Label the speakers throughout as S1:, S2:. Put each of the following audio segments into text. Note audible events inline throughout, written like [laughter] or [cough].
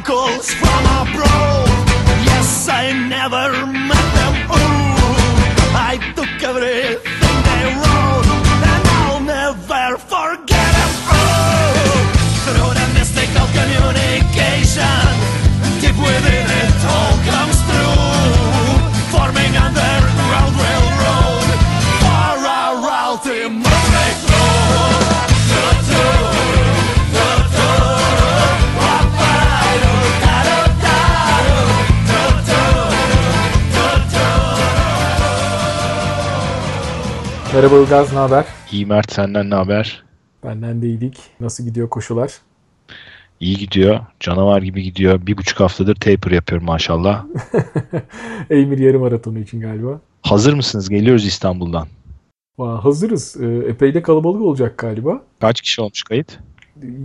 S1: uncles from abroad. Yes, I never
S2: Merhaba Ilgaz, ne haber?
S3: İyi Mert senden ne haber?
S2: Benden de iyilik. Nasıl gidiyor koşular?
S3: İyi gidiyor. Canavar gibi gidiyor. Bir buçuk haftadır taper yapıyorum maşallah. [laughs]
S2: Eymir yarım maratonu için galiba.
S3: Hazır mısınız? Geliyoruz İstanbul'dan.
S2: Vaa, hazırız. Ee, epey de kalabalık olacak galiba.
S3: Kaç kişi olmuş kayıt?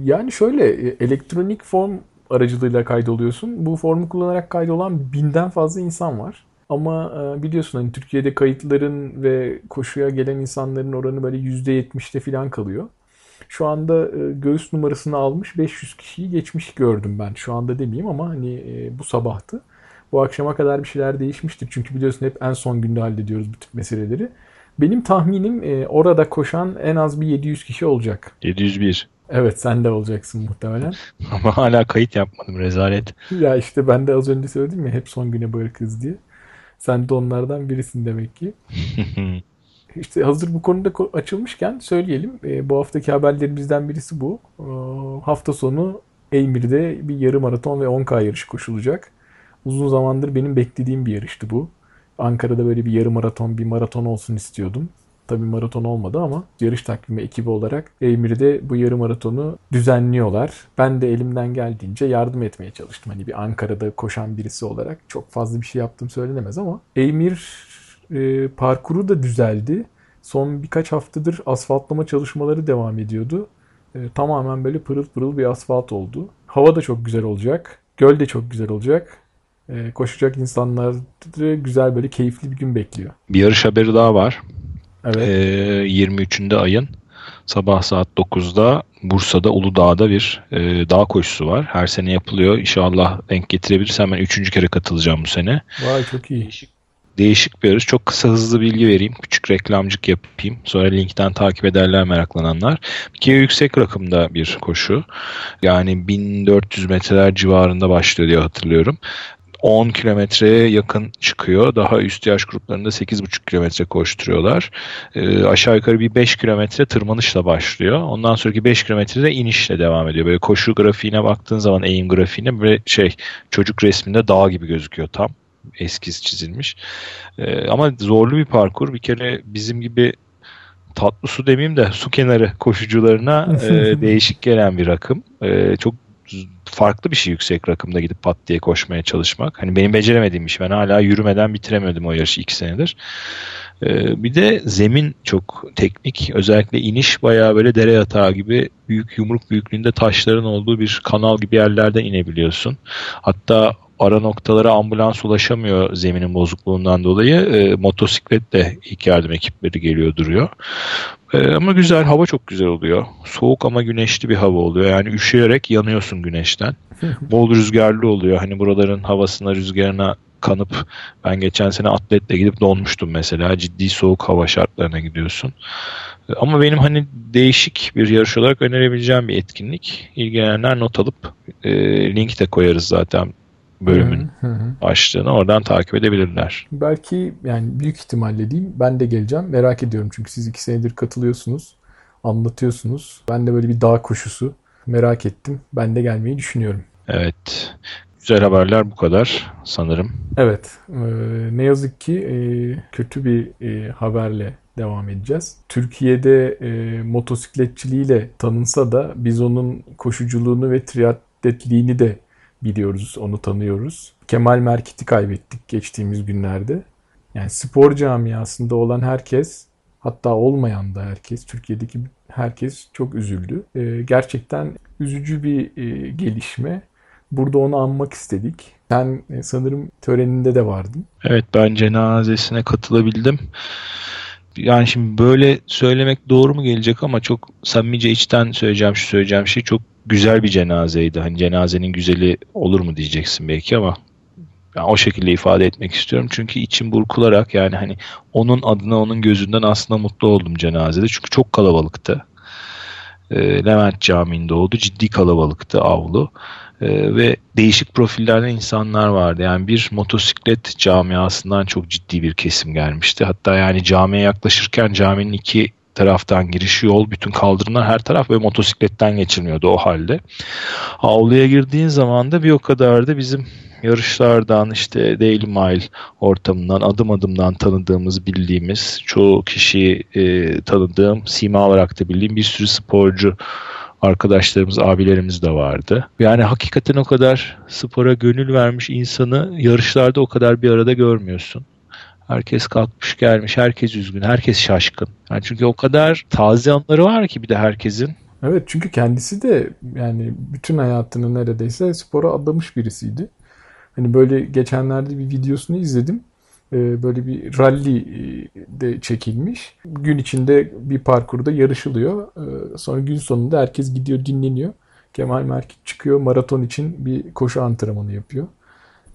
S2: Yani şöyle, e, elektronik form aracılığıyla kaydoluyorsun. Bu formu kullanarak kaydolan binden fazla insan var. Ama e, biliyorsun hani Türkiye'de kayıtların ve koşuya gelen insanların oranı böyle %70'te falan kalıyor. Şu anda e, göğüs numarasını almış 500 kişiyi geçmiş gördüm ben. Şu anda demeyeyim ama hani e, bu sabahtı. Bu akşama kadar bir şeyler değişmiştir. Çünkü biliyorsun hep en son günde hallediyoruz bu tip meseleleri. Benim tahminim e, orada koşan en az bir 700 kişi olacak.
S3: 701.
S2: Evet sen de olacaksın muhtemelen. [laughs]
S3: Ama hala kayıt yapmadım rezalet.
S2: Ya işte ben de az önce söyledim ya hep son güne bırakırız diye. Sen de onlardan birisin demek ki. [laughs] İşte hazır bu konuda ko- açılmışken söyleyelim. E, bu haftaki haberlerimizden birisi bu. E, hafta sonu Eymir'de bir yarım maraton ve 10K yarışı koşulacak. Uzun zamandır benim beklediğim bir yarıştı bu. Ankara'da böyle bir yarım maraton, bir maraton olsun istiyordum. Tabii maraton olmadı ama yarış takvimi ekibi olarak Eymir'de bu yarım maratonu düzenliyorlar. Ben de elimden geldiğince yardım etmeye çalıştım. Hani bir Ankara'da koşan birisi olarak çok fazla bir şey yaptım söylenemez ama Eymir e, parkuru da düzeldi. Son birkaç haftadır asfaltlama çalışmaları devam ediyordu. E, tamamen böyle pırıl pırıl bir asfalt oldu. Hava da çok güzel olacak. Göl de çok güzel olacak. E, koşacak insanlar güzel böyle keyifli bir gün bekliyor.
S3: Bir yarış haberi daha var.
S2: Evet.
S3: Ee, 23'ünde ayın sabah saat 9'da Bursa'da Uludağ'da bir e, dağ koşusu var. Her sene yapılıyor. İnşallah denk getirebilirsem ben üçüncü kere katılacağım bu sene.
S2: Vay çok iyi.
S3: Değişik bir yarış. Çok kısa hızlı bilgi vereyim. Küçük reklamcık yapayım. Sonra linkten takip ederler meraklananlar. Bir kere yüksek rakımda bir koşu. Yani 1400 metreler civarında başlıyor diye hatırlıyorum. 10 kilometreye yakın çıkıyor. Daha üst yaş gruplarında 8,5 kilometre koşturuyorlar. Ee, aşağı yukarı bir 5 kilometre tırmanışla başlıyor. Ondan sonraki 5 kilometrede inişle devam ediyor. Böyle koşu grafiğine baktığın zaman eğim grafiğine böyle şey çocuk resminde dağ gibi gözüküyor tam eskiz çizilmiş. Ee, ama zorlu bir parkur. Bir kere bizim gibi tatlı su demeyeyim de su kenarı koşucularına [laughs] e, değişik gelen bir rakım. E, çok farklı bir şey yüksek rakımda gidip pat diye koşmaya çalışmak. Hani benim beceremediğim iş. Ben hala yürümeden bitiremedim o yarışı iki senedir. Ee, bir de zemin çok teknik. Özellikle iniş bayağı böyle dere yatağı gibi büyük yumruk büyüklüğünde taşların olduğu bir kanal gibi yerlerden inebiliyorsun. Hatta ara noktalara ambulans ulaşamıyor zeminin bozukluğundan dolayı. E, motosikletle ilk yardım ekipleri geliyor duruyor. E, ama güzel hava çok güzel oluyor. Soğuk ama güneşli bir hava oluyor. Yani üşüyerek yanıyorsun güneşten. [laughs] Bol rüzgarlı oluyor. Hani buraların havasına rüzgarına kanıp ben geçen sene atletle gidip donmuştum mesela. Ciddi soğuk hava şartlarına gidiyorsun. E, Ama benim hani değişik bir yarış olarak önerebileceğim bir etkinlik. İlgilenenler not alıp e, link de koyarız zaten bölümün
S2: Hı hı.
S3: başlığını oradan takip edebilirler.
S2: Belki yani büyük ihtimalle diyeyim ben de geleceğim. Merak ediyorum çünkü siz iki senedir katılıyorsunuz. Anlatıyorsunuz. Ben de böyle bir dağ koşusu merak ettim. Ben de gelmeyi düşünüyorum.
S3: Evet. Güzel haberler bu kadar sanırım.
S2: Evet. e, ne yazık ki e, kötü bir e, haberle devam edeceğiz. Türkiye'de e, motosikletçiliğiyle tanınsa da biz onun koşuculuğunu ve triatletliğini de biliyoruz, onu tanıyoruz. Kemal Merkit'i kaybettik geçtiğimiz günlerde. Yani spor camiasında olan herkes, hatta olmayan da herkes, Türkiye'deki herkes çok üzüldü. E, gerçekten üzücü bir e, gelişme. Burada onu anmak istedik. Sen e, sanırım töreninde de vardın.
S3: Evet ben cenazesine katılabildim. Yani şimdi böyle söylemek doğru mu gelecek ama çok samimice içten söyleyeceğim şu söyleyeceğim şey çok güzel bir cenazeydi. Hani cenazenin güzeli olur mu diyeceksin belki ama ben o şekilde ifade etmek istiyorum. Çünkü içim burkularak yani hani onun adına onun gözünden aslında mutlu oldum cenazede. Çünkü çok kalabalıktı. E, Levent Camii'nde oldu. Ciddi kalabalıktı avlu. E, ve değişik profillerden insanlar vardı. Yani bir motosiklet camiasından çok ciddi bir kesim gelmişti. Hatta yani camiye yaklaşırken caminin iki taraftan giriş yol, bütün kaldırımlar her taraf ve motosikletten geçilmiyordu o halde. Avluya girdiğin zaman da bir o kadar da bizim yarışlardan işte Daily Mile ortamından adım adımdan tanıdığımız bildiğimiz çoğu kişiyi e, tanıdığım sima olarak da bildiğim bir sürü sporcu arkadaşlarımız, abilerimiz de vardı. Yani hakikaten o kadar spora gönül vermiş insanı yarışlarda o kadar bir arada görmüyorsun. Herkes kalkmış gelmiş, herkes üzgün, herkes şaşkın. Yani çünkü o kadar taze anları var ki bir de herkesin.
S2: Evet çünkü kendisi de yani bütün hayatını neredeyse spora adamış birisiydi. Hani böyle geçenlerde bir videosunu izledim. Ee, böyle bir rally e, de çekilmiş. Gün içinde bir parkurda yarışılıyor. Ee, sonra gün sonunda herkes gidiyor dinleniyor. Kemal Merkit çıkıyor maraton için bir koşu antrenmanı yapıyor.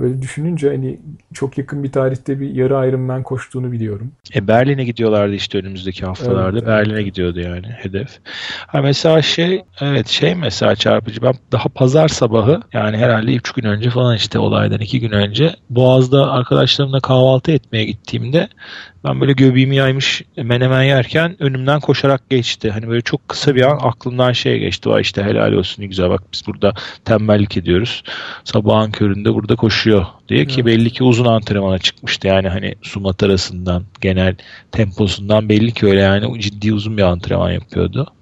S2: Böyle düşününce hani çok yakın bir tarihte bir yarı Ironman koştuğunu biliyorum.
S3: E Berlin'e gidiyorlardı işte önümüzdeki haftalarda. Evet, Berlin'e evet. gidiyordu yani hedef. Ha mesela şey evet şey mesela çarpıcı. Ben daha pazar sabahı yani herhalde üç gün önce falan işte olaydan iki gün önce Boğaz'da arkadaşlarımla kahvaltı etmeye gittiğimde ben böyle göbeğimi yaymış menemen yerken önümden koşarak geçti. Hani böyle çok kısa bir an aklımdan şey geçti. Vay işte helal olsun ne güzel bak biz burada tembellik ediyoruz. Sabahın köründe burada koşuyor diye ki belli ki uzun antrenmana çıkmıştı. Yani hani sumat arasından genel temposundan belli ki öyle yani ciddi uzun bir antrenman yapıyordu.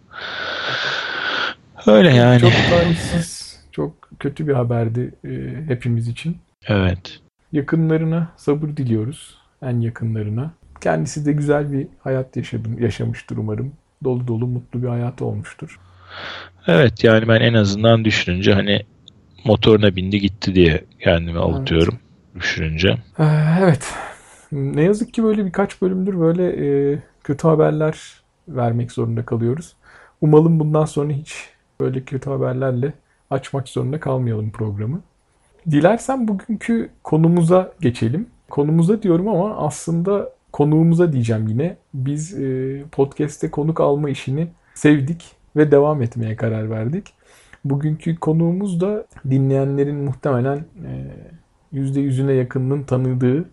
S3: Öyle yani.
S2: Çok talihsiz, çok kötü bir haberdi e, hepimiz için.
S3: Evet.
S2: Yakınlarına sabır diliyoruz. En yakınlarına. Kendisi de güzel bir hayat yaşadım, yaşamıştır umarım. Dolu dolu mutlu bir hayat olmuştur.
S3: Evet yani ben en azından düşününce hani motoruna bindi gitti diye kendimi avutuyorum evet. düşününce.
S2: Ee, evet. Ne yazık ki böyle birkaç bölümdür böyle e, kötü haberler vermek zorunda kalıyoruz. Umalım bundan sonra hiç böyle kötü haberlerle açmak zorunda kalmayalım programı. Dilersen bugünkü konumuza geçelim. Konumuza diyorum ama aslında konuğumuza diyeceğim yine. Biz e, podcast'te konuk alma işini sevdik ve devam etmeye karar verdik. Bugünkü konuğumuz da dinleyenlerin muhtemelen e, %100'üne yakınının tanıdığı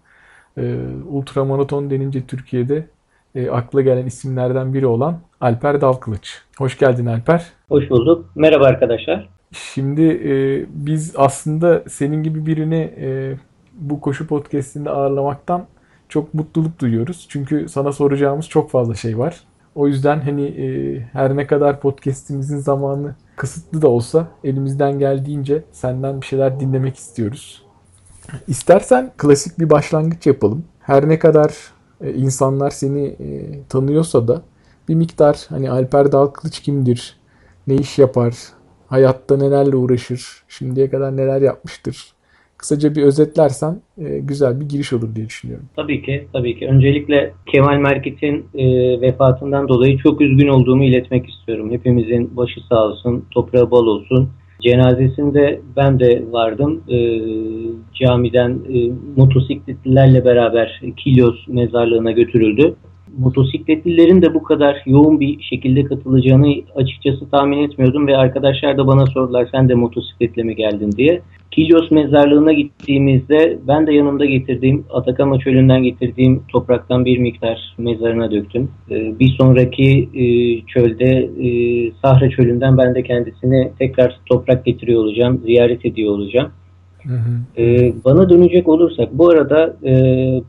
S2: e, ultramaraton denince Türkiye'de e, akla gelen isimlerden biri olan Alper Dalkılıç. Hoş geldin Alper.
S4: Hoş bulduk. Merhaba arkadaşlar.
S2: Şimdi e, biz aslında senin gibi birini e, bu koşu podcastinde ağırlamaktan çok mutluluk duyuyoruz. Çünkü sana soracağımız çok fazla şey var. O yüzden hani e, her ne kadar podcast'imizin zamanı kısıtlı da olsa elimizden geldiğince senden bir şeyler dinlemek istiyoruz. İstersen klasik bir başlangıç yapalım. Her ne kadar e, insanlar seni e, tanıyorsa da bir miktar hani Alper Dalkılıç kimdir, ne iş yapar, hayatta nelerle uğraşır, şimdiye kadar neler yapmıştır kısaca bir özetlersen e, güzel bir giriş olur diye düşünüyorum.
S4: Tabii ki, tabii ki. Öncelikle Kemal Merkit'in e, vefatından dolayı çok üzgün olduğumu iletmek istiyorum. Hepimizin başı sağ olsun, toprağı bol olsun. Cenazesinde ben de vardım. E, camiden e, motosikletlilerle beraber Kilyos mezarlığına götürüldü motosikletlilerin de bu kadar yoğun bir şekilde katılacağını açıkçası tahmin etmiyordum ve arkadaşlar da bana sordular sen de motosikletle mi geldin diye. Kilyos mezarlığına gittiğimizde ben de yanımda getirdiğim Atakama çölünden getirdiğim topraktan bir miktar mezarına döktüm. Ee, bir sonraki e, çölde e, Sahra çölünden ben de kendisine tekrar toprak getiriyor olacağım, ziyaret ediyor olacağım. Ee, bana dönecek olursak bu arada e,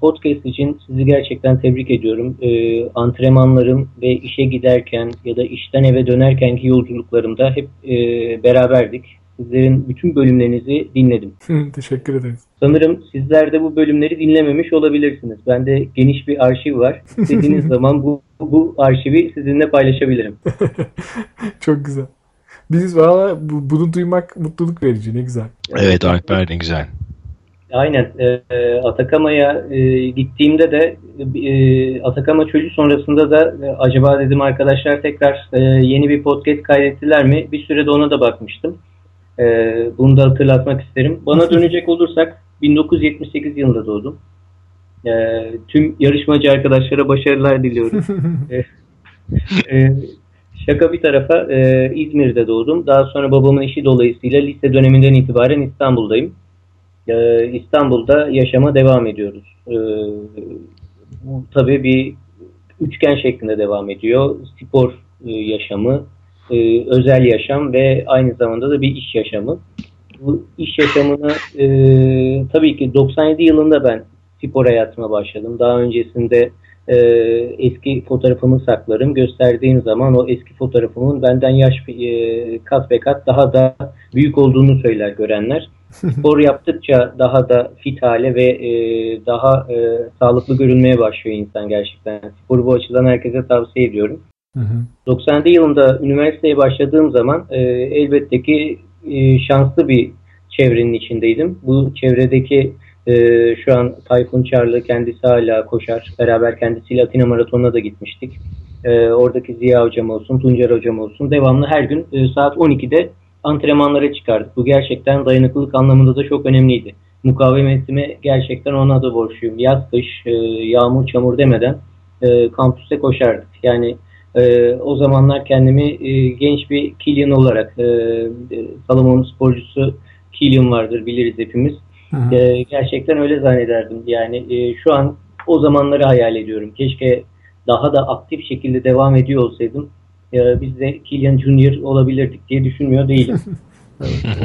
S4: podcast için sizi gerçekten tebrik ediyorum. E, antrenmanlarım ve işe giderken ya da işten eve dönerkenki yolculuklarımda hep e, beraberdik. Sizlerin bütün bölümlerinizi dinledim.
S2: Teşekkür ederiz.
S4: Sanırım sizler de bu bölümleri dinlememiş olabilirsiniz. Bende geniş bir arşiv var. [laughs] İstediğiniz zaman bu, bu arşivi sizinle paylaşabilirim. [laughs]
S2: Çok güzel. Biz valla bunu duymak mutluluk verici ne güzel.
S3: Evet Alper ne güzel.
S4: Aynen. E, Atakama'ya e, gittiğimde de e, Atakama çölü sonrasında da e, acaba dedim arkadaşlar tekrar e, yeni bir podcast kaydettiler mi? Bir sürede ona da bakmıştım. E, bunu da hatırlatmak isterim. Bana dönecek olursak 1978 yılında doğdum. E, tüm yarışmacı arkadaşlara başarılar diliyorum. [laughs] e, e, şaka bir tarafa e, İzmir'de doğdum. Daha sonra babamın işi dolayısıyla lise döneminden itibaren İstanbul'dayım. E, İstanbul'da yaşama devam ediyoruz. E, bu tabii bir üçgen şeklinde devam ediyor. Spor e, yaşamı, e, özel yaşam ve aynı zamanda da bir iş yaşamı. Bu iş yaşamını e, tabii ki 97 yılında ben spor hayatıma başladım. Daha öncesinde e, eski fotoğrafımı saklarım. Gösterdiğim zaman o eski fotoğrafımın benden yaş e, kat ve kat daha da büyük olduğunu söyler görenler. [laughs] Spor yaptıkça daha da fit hale ve e, daha e, sağlıklı görünmeye başlıyor insan gerçekten. Sporu bu açıdan herkese tavsiye ediyorum. Hı 97 yılında üniversiteye başladığım zaman e, elbette ki e, şanslı bir çevrenin içindeydim. Bu çevredeki e, şu an Tayfun Çarlı kendisi hala koşar. Beraber kendisiyle Atina Maratonu'na da gitmiştik. E, oradaki Ziya Hocam olsun, Tuncer Hocam olsun devamlı her gün e, saat 12'de antrenmanlara çıkardık. Bu gerçekten dayanıklılık anlamında da çok önemliydi. Mukavemetime gerçekten ona da borçluyum. Yaz, kış, e, yağmur, çamur demeden e, kampüste koşardık. Yani e, o zamanlar kendimi e, genç bir Kilian olarak e, e Salomon sporcusu Kilian vardır biliriz hepimiz. E, gerçekten öyle zannederdim. Yani e, şu an o zamanları hayal ediyorum. Keşke daha da aktif şekilde devam ediyor olsaydım. E, biz de Kilian Junior olabilirdik diye düşünmüyor değilim. [laughs]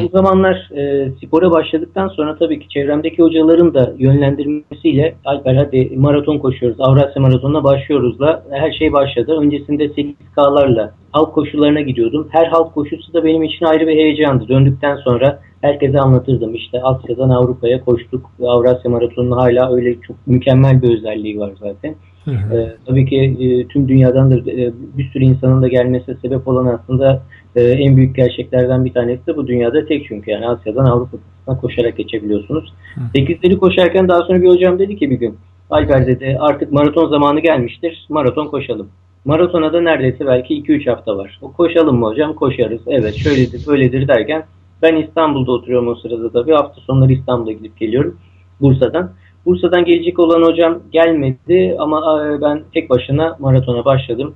S4: o zamanlar e, spora başladıktan sonra tabii ki çevremdeki hocaların da yönlendirmesiyle Alper hadi maraton koşuyoruz. Avrasya Maratonu'na başlıyoruzla her şey başladı. Öncesinde 8K'larla halk koşularına gidiyordum. Her halk koşusu da benim için ayrı bir heyecandı. Döndükten sonra herkese anlatırdım. İşte Asya'dan Avrupa'ya koştuk. Avrasya Maratonu'nun hala öyle çok mükemmel bir özelliği var zaten. Hı hı. E, tabii ki e, tüm dünyadan da e, bir sürü insanın da gelmesine sebep olan aslında e, en büyük gerçeklerden bir tanesi de bu dünyada tek çünkü yani Asya'dan Avrupa'dan koşarak geçebiliyorsunuz. Sekizleri koşarken daha sonra bir hocam dedi ki bir gün Alper dedi artık maraton zamanı gelmiştir maraton koşalım. Maratona da neredeyse belki 2-3 hafta var. O koşalım mı hocam? Koşarız. Evet şöyledir böyledir derken ben İstanbul'da oturuyorum o sırada da bir hafta sonları İstanbul'a gidip geliyorum Bursa'dan. Bursa'dan gelecek olan hocam gelmedi ama e, ben tek başına maratona başladım.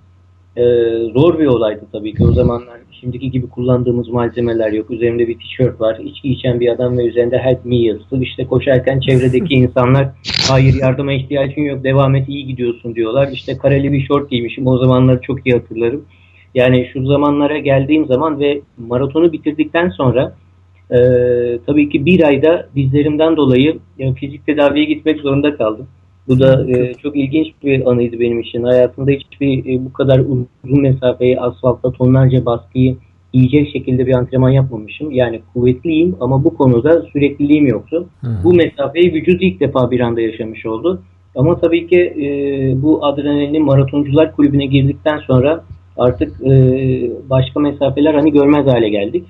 S4: Ee, zor bir olaydı tabii ki. O zamanlar şimdiki gibi kullandığımız malzemeler yok. Üzerimde bir tişört var. İçki içen bir adam ve üzerinde help me yazısı. İşte koşarken çevredeki [laughs] insanlar hayır yardıma ihtiyacın yok devam et iyi gidiyorsun diyorlar. İşte kareli bir şort giymişim. O zamanları çok iyi hatırlarım. Yani şu zamanlara geldiğim zaman ve maratonu bitirdikten sonra e, tabii ki bir ayda dizlerimden dolayı yani fizik tedaviye gitmek zorunda kaldım. Bu da e, çok ilginç bir anıydı benim için. Hayatımda hiçbir e, bu kadar uzun mesafeyi asfaltta tonlarca baskıyı yiyecek şekilde bir antrenman yapmamışım. Yani kuvvetliyim ama bu konuda sürekliliğim yoktu. Hı. Bu mesafeyi vücut ilk defa bir anda yaşamış oldu. Ama tabii ki e, bu adrenalin maratoncular kulübüne girdikten sonra artık e, başka mesafeler hani görmez hale geldik.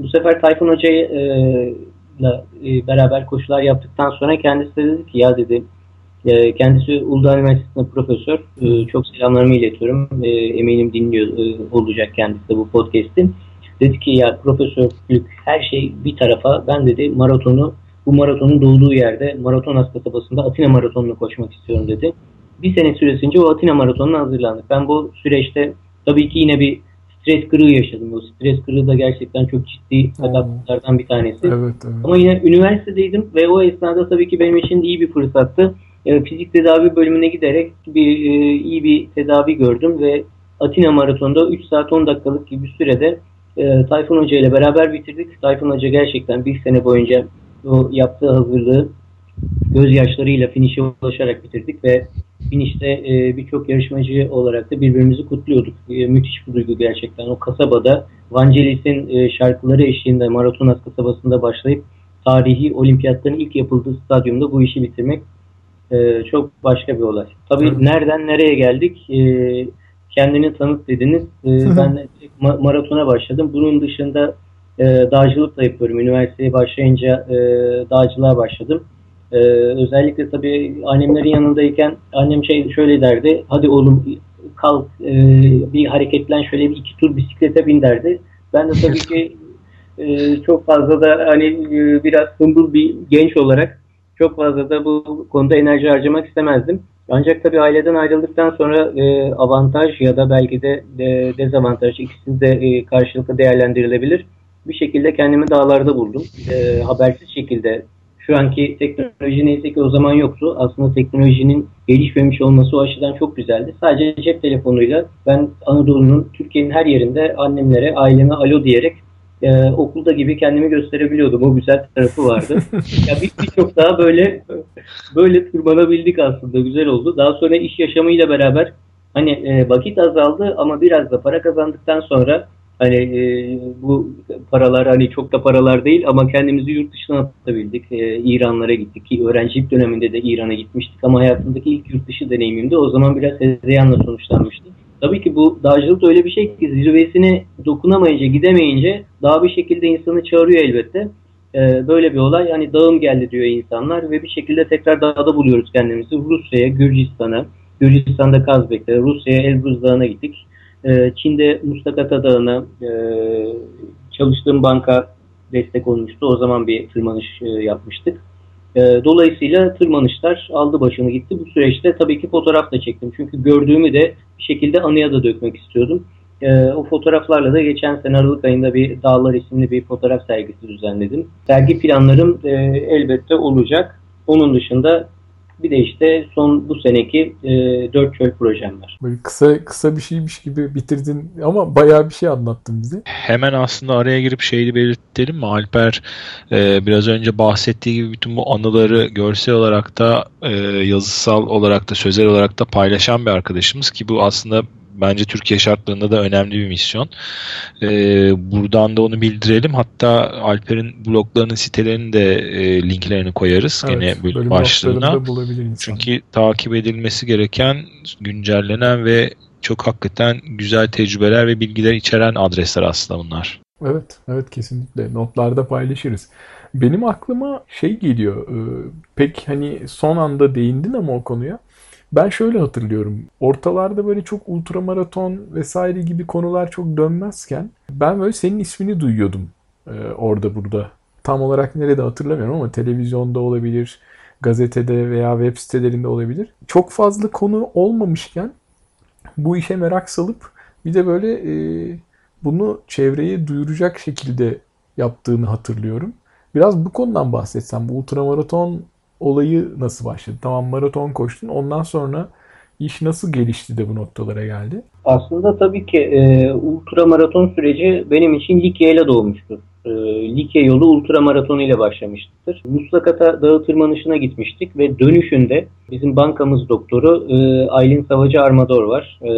S4: Bu sefer Tayfun Hoca'yla e, beraber koşular yaptıktan sonra kendisi de dedi ki ya dedi e, kendisi Uludağ Üniversitesi'nde profesör. E, çok selamlarımı iletiyorum. E, eminim dinliyor e, olacak kendisi de bu podcast'in. Dedi ki ya profesörlük her şey bir tarafa ben dedi maratonu bu maratonun doğduğu yerde Maraton kasabasında Atina Maratonu'nu koşmak istiyorum dedi. Bir sene süresince o Atina Maratonu'na hazırlandık. Ben bu süreçte tabii ki yine bir stres kırığı yaşadım. O stres kırığı da gerçekten çok ciddi sakatlıklardan bir tanesi. Evet, evet. Ama yine üniversitedeydim ve o esnada tabii ki benim için iyi bir fırsattı. E, fizik tedavi bölümüne giderek bir e, iyi bir tedavi gördüm ve Atina Maratonu'nda 3 saat 10 dakikalık gibi bir sürede e, Tayfun Hoca ile beraber bitirdik. Tayfun Hoca gerçekten bir sene boyunca o yaptığı hazırlığı gözyaşlarıyla finişe ulaşarak bitirdik ve finişte e, birçok yarışmacı olarak da birbirimizi kutluyorduk. E, müthiş bir duygu gerçekten. O kasabada Vangelis'in e, şarkıları eşliğinde Maratonas kasabasında başlayıp tarihi olimpiyatların ilk yapıldığı stadyumda bu işi bitirmek e, çok başka bir olay. Tabii Hı. nereden nereye geldik? E, kendini tanıt dediniz. E, ben de ma- maratona başladım. Bunun dışında e, dağcılık da yapıyorum. Üniversiteye başlayınca e, dağcılığa başladım. Ee, özellikle tabii annemlerin yanındayken annem şey şöyle derdi. Hadi oğlum kalk e, bir hareketlen şöyle bir iki tur bisiklete bin derdi. Ben de tabii ki e, çok fazla da hani e, biraz hımbıl bir genç olarak çok fazla da bu konuda enerji harcamak istemezdim. Ancak tabii aileden ayrıldıktan sonra e, avantaj ya da belki de e, dezavantaj ikisi de e, karşılıklı değerlendirilebilir. Bir şekilde kendimi dağlarda buldum. E, habersiz şekilde şu anki teknoloji neyse ki o zaman yoktu. Aslında teknolojinin gelişmemiş olması o açıdan çok güzeldi. Sadece cep telefonuyla ben Anadolu'nun, Türkiye'nin her yerinde annemlere, aileme alo diyerek e, okulda gibi kendimi gösterebiliyordum. O güzel tarafı vardı. [laughs] ya birçok bir daha böyle böyle tırmanabildik aslında. Güzel oldu. Daha sonra iş yaşamıyla beraber hani e, vakit azaldı ama biraz da para kazandıktan sonra hani e, bu paralar hani çok da paralar değil ama kendimizi yurt dışına atabildik. E, İranlara gittik ki öğrencilik döneminde de İran'a gitmiştik ama hayatımdaki ilk yurt dışı deneyimimde o zaman biraz hezeyanla sonuçlanmıştı. Tabii ki bu dağcılık da öyle bir şey ki zirvesine dokunamayınca, gidemeyince daha bir şekilde insanı çağırıyor elbette. Ee, böyle bir olay. Yani dağım geldi diyor insanlar ve bir şekilde tekrar dağda buluyoruz kendimizi. Rusya'ya, Gürcistan'a, Gürcistan'da Kazbek'te, Rusya'ya Elbruz Dağı'na gittik. Ee, Çin'de Mustakata Dağı'na e, çalıştığım banka destek olmuştu. O zaman bir tırmanış e, yapmıştık. E, dolayısıyla tırmanışlar aldı başını gitti. Bu süreçte tabii ki fotoğraf da çektim. Çünkü gördüğümü de bir şekilde anıya da dökmek istiyordum. E, o fotoğraflarla da geçen sene Aralık ayında bir Dağlar isimli bir fotoğraf sergisi düzenledim. Sergi planlarım e, elbette olacak. Onun dışında bir de işte son bu seneki e, dört çöl projem var.
S2: Böyle kısa kısa bir şeymiş gibi bitirdin ama bayağı bir şey anlattın bize.
S3: Hemen aslında araya girip şeyi belirtelim mi? Alper e, biraz önce bahsettiği gibi bütün bu anıları görsel olarak da e, yazısal olarak da sözel olarak da paylaşan bir arkadaşımız ki bu aslında bence Türkiye şartlarında da önemli bir misyon. Ee, buradan da onu bildirelim. Hatta Alper'in bloglarının sitelerinin de e, linklerini koyarız evet, gene bölüm başlığına. Çünkü takip edilmesi gereken, güncellenen ve çok hakikaten güzel tecrübeler ve bilgiler içeren adresler aslında bunlar.
S2: Evet, evet kesinlikle. Notlarda paylaşırız. Benim aklıma şey geliyor. E, pek hani son anda değindin ama o konuya. Ben şöyle hatırlıyorum. Ortalarda böyle çok ultramaraton vesaire gibi konular çok dönmezken ben böyle senin ismini duyuyordum e, orada burada. Tam olarak nerede hatırlamıyorum ama televizyonda olabilir, gazetede veya web sitelerinde olabilir. Çok fazla konu olmamışken bu işe merak salıp bir de böyle e, bunu çevreye duyuracak şekilde yaptığını hatırlıyorum. Biraz bu konudan bahsetsem. Bu ultramaraton olayı nasıl başladı? Tamam maraton koştun. Ondan sonra iş nasıl gelişti de bu noktalara geldi?
S4: Aslında tabii ki e, ultra maraton süreci benim için Likya ile doğmuştur. E, Likya yolu ultra maratonu ile başlamıştır. Muslakata dağı tırmanışına gitmiştik ve dönüşünde bizim bankamız doktoru e, Aylin Savacı Armador var. E,